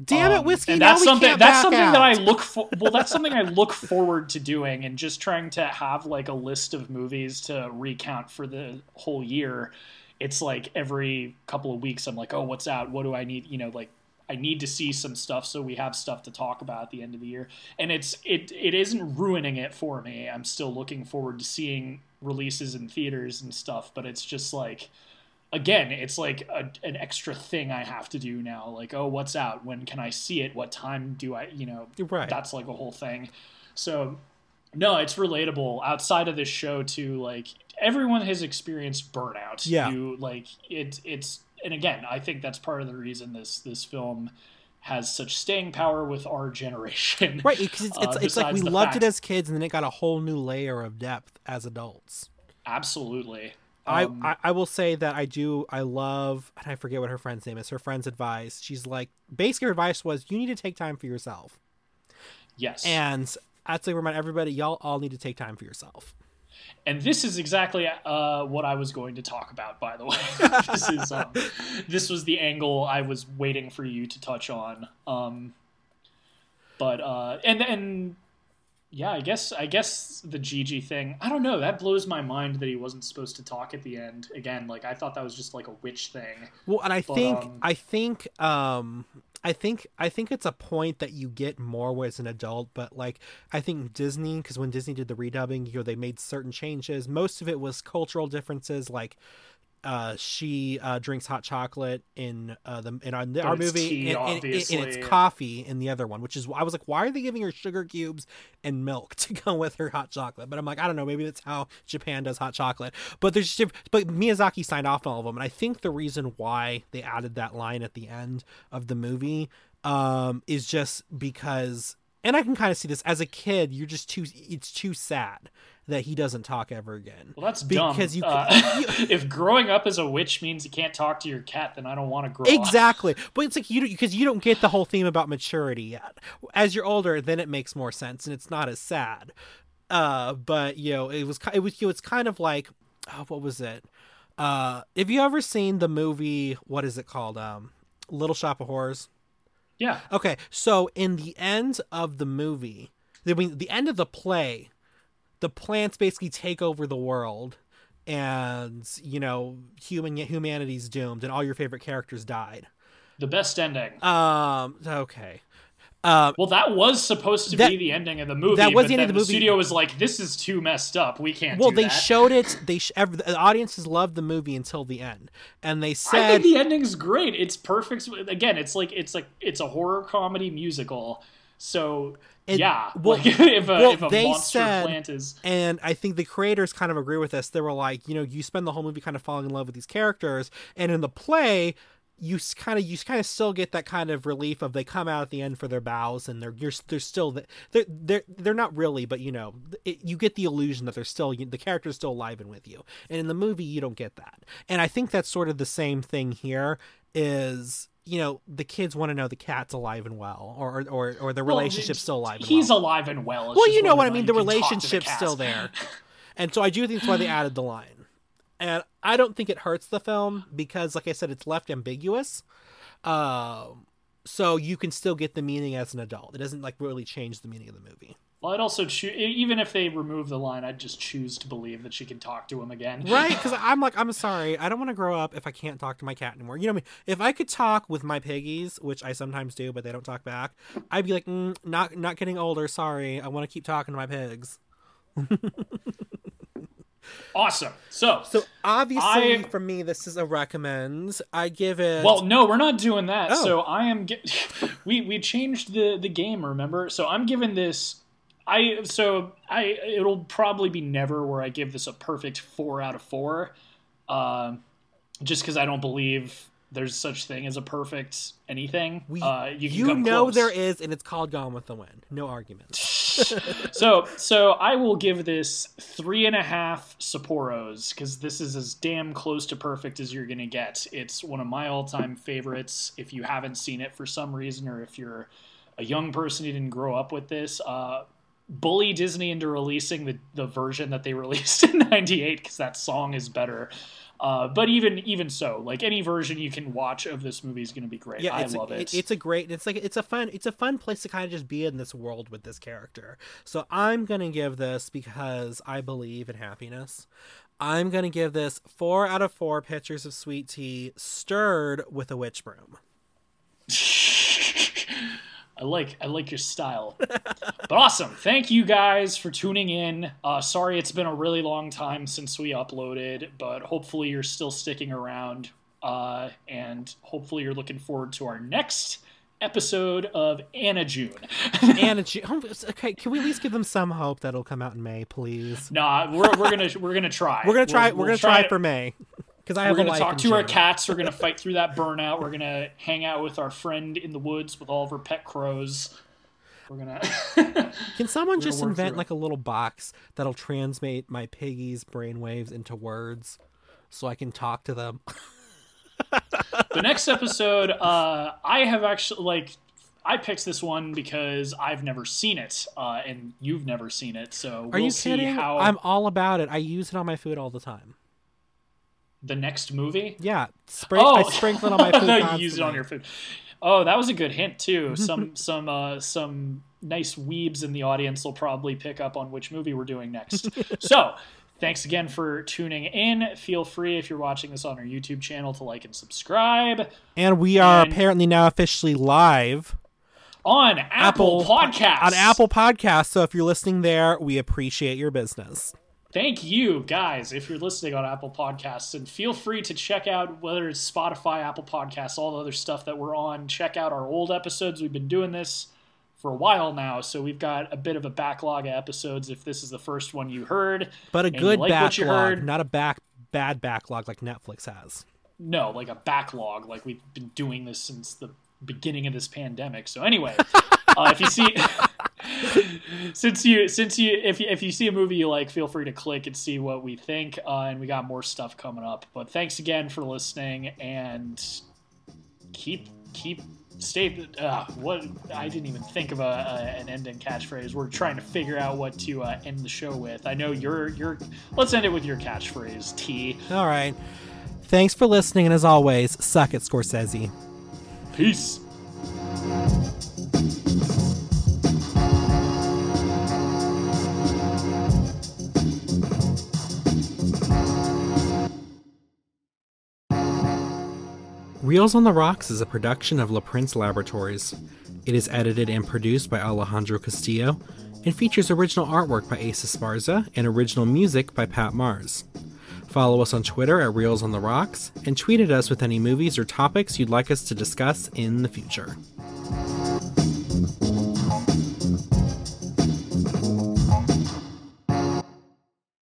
Damn it, um, whiskey! and now that's something that's something out. that I look for. Well, that's something I look forward to doing, and just trying to have like a list of movies to recount for the whole year. It's like every couple of weeks, I'm like, oh, what's out? What do I need? You know, like I need to see some stuff so we have stuff to talk about at the end of the year. And it's it it isn't ruining it for me. I'm still looking forward to seeing releases in theaters and stuff, but it's just like again, it's like a, an extra thing I have to do now. Like, oh, what's out? When can I see it? What time do I, you know, Right. that's like a whole thing. So, no, it's relatable outside of this show too. Like, everyone has experienced burnout. Yeah. You, like, it, it's, and again, I think that's part of the reason this, this film has such staying power with our generation. Right, because it's, Uh, it's, it's like we loved fact- it as kids, and then it got a whole new layer of depth as adults. Absolutely. I, Um, I I will say that I do I love and I forget what her friend's name is. Her friend's advice. She's like basically her advice was you need to take time for yourself. yes. And I'd say remind everybody y'all all need to take time for yourself. And this is exactly uh, what I was going to talk about. By the way, this is um, this was the angle I was waiting for you to touch on. Um, but uh, and and yeah, I guess I guess the Jiji thing. I don't know. That blows my mind that he wasn't supposed to talk at the end. Again, like I thought that was just like a witch thing. Well, and I But, think um, I think um I think I think it's a point that you get more as an adult, but like I think Disney because when Disney did the redubbing, you know, they made certain changes. Most of it was cultural differences, like uh she uh drinks hot chocolate in uh the in our, our movie tea, and, and- and obviously. it's coffee in the other one which is i was like why are they giving her sugar cubes and milk to go with her hot chocolate? But i'm like i don't know maybe that's how japan does hot chocolate. But there's just but miyazaki signed off on all of them and i think the reason why they added that line at the end of the movie um is just because and i can kind of see this as a kid you're just too it's too sad that he doesn't talk ever again Well, that's Because dumb. you- uh, if growing up as a witch means you can't talk to your cat, then I don't want to grow up. Exactly, but it's like you because you don't get the whole theme about maturity yet. As you're older, then it makes more sense and it's not as sad. Uh, but you know, it was it was you know, it's kind of like oh, what was it? Uh, have you ever seen the movie? What is it called? Um, Little Shop of Horrors. Yeah. Okay, so in the end of the movie, I mean, the end of the play, the plants basically take over the world, and you know, human humanity's doomed, and all your favorite characters died. The best ending. Um. Okay. Um. Well, that was supposed to That- be the ending of the movie. that was the end of then the movie. studio was like, "This is too messed up. We can't." Well, do they that. showed it. They sh- every, the audiences loved the movie until the end, and they I said, think the ending's great. It's perfect. Again, it's like it's like it's a horror comedy musical. So Yeah, well- like, if a, well, if a they monster said- plant is and I think the creators kind of agree with this. They were like, you know, you spend the whole movie kind of falling in love with these characters, and in the play, you kind of you kind of still get that kind of relief of they come out at the end for their bows, and they're you're they're still they're they're they're not really, but you know, it, you get the illusion that they're still the character's still alive and with you. And in the movie, you don't get that. And I think that's sort of the same thing here. Is you know the kids want to know the cat's alive and well, or or or the well, relationship's still alive. And He's well. alive and well. It's Well, you know what I mean. The you can talk to relationship's cat. still there, and so I do think that's why they added the line. And I don't think it hurts the film because, like I said, it's left ambiguous. Um, so you can still get the meaning as an adult. It doesn't like really change the meaning of the movie, Well, I'd also choose, even if they remove the line, I'd just choose to believe that she can talk to him again. right? Because I'm like, I'm sorry, I don't want to grow up if I can't talk to my cat anymore. You know what I mean? If I could talk with my piggies, which I sometimes do, but they don't talk back, I'd be like, mm, not not getting older. Sorry, I want to keep talking to my pigs. Awesome. So, So obviously, I- for me, this is a recommend. I give it. well, no, we're not doing that. Oh. So I am. Ge- we we changed the the game. Remember? So I'm giving this. I so I it'll probably be never where I give this a perfect four out of four, um, just because I don't believe there's such thing as a perfect anything. we, uh, you you know close. there is, and it's called Gone with the Wind. No argument. so so I will give this three and a half Sapporos because this is as damn close to perfect as you're gonna get. It's one of my all-time favorites. If you haven't seen it for some reason, or if you're a young person who didn't grow up with this, uh, bully Disney into releasing the the version that they released in '98 because that song is better. Uh, but even even so, like any version you can watch of this movie is going to be great. Yeah, I love a, it. It's a great. It's like it's a fun. It's a fun place to kind of just be in this world with this character. So I'm gonna give this because I believe in happiness. I'm gonna give this four out of four pitchers of sweet tea stirred with a witch broom. I like I like your style. but awesome. Thank you guys for tuning in. Uh, sorry it's been a really long time since we uploaded, but hopefully you're still sticking around. Uh, and hopefully you're looking forward to our next episode of Anna June. Anna June. Oh, okay, can we at least give them some hope that it'll come out in May, please? nah, we're, we're gonna we're gonna try. We're gonna try. We're we'll gonna try to- for May because I have We're gonna talk to our cats. We're gonna fight through that burnout. We're gonna hang out with our friend in the woods with all of her pet crows. We're gonna. Can someone We're just invent through it. like a little box that'll transmit my piggies' brainwaves into words so I can talk to them? the next episode, uh, I have actually like. I picked this one because I've never seen it, uh, and you've never seen it. So Are we'll you see kidding? how I'm all about it. I use it on my food all the time. The next movie. Yeah, spring, I sprinkle it on my food. Thought you use it on your food. Oh, that was a good hint too. Some some uh, some nice weebs in the audience will probably pick up on which movie we're doing next. so, thanks again for tuning in. Feel free if you're watching this on our YouTube channel to like and subscribe And we are And- apparently now officially live on Apple, Podcasts. on Apple Podcasts. So if you're listening there, we appreciate your business. Thank you, guys, if you're listening on Apple Podcasts. And feel free to check out whether it's Spotify, Apple Podcasts, all the other stuff that we're on. Check out our old episodes. We've been doing this for a while now, so we've got a bit of a backlog of episodes if this is the first one you heard. But a good like backlog, heard. not a back bad backlog like Netflix has. No, like a backlog. Like we've been doing this since the beginning of this pandemic. So anyway, uh, if you see, since you since you if you if you see a movie you like, feel free to click and see what we think. Uh, and we got more stuff coming up. But thanks again for listening and keep keep stay. Uh, what I didn't even think of a, a an ending catchphrase. We're trying to figure out what to uh, end the show with. I know you're you're. Let's end it with your catchphrase, T. All right. Thanks for listening, and as always, suck it, Scorsese. Peace. Reels on the Rocks is a production of La Prince Laboratories. It is edited and produced by Alejandro Castillo and features original artwork by Asa Sparza and original music by Pat Mars. Follow us on Twitter at Reels on the Rocks and tweet at us with any movies or topics you'd like us to discuss in the future.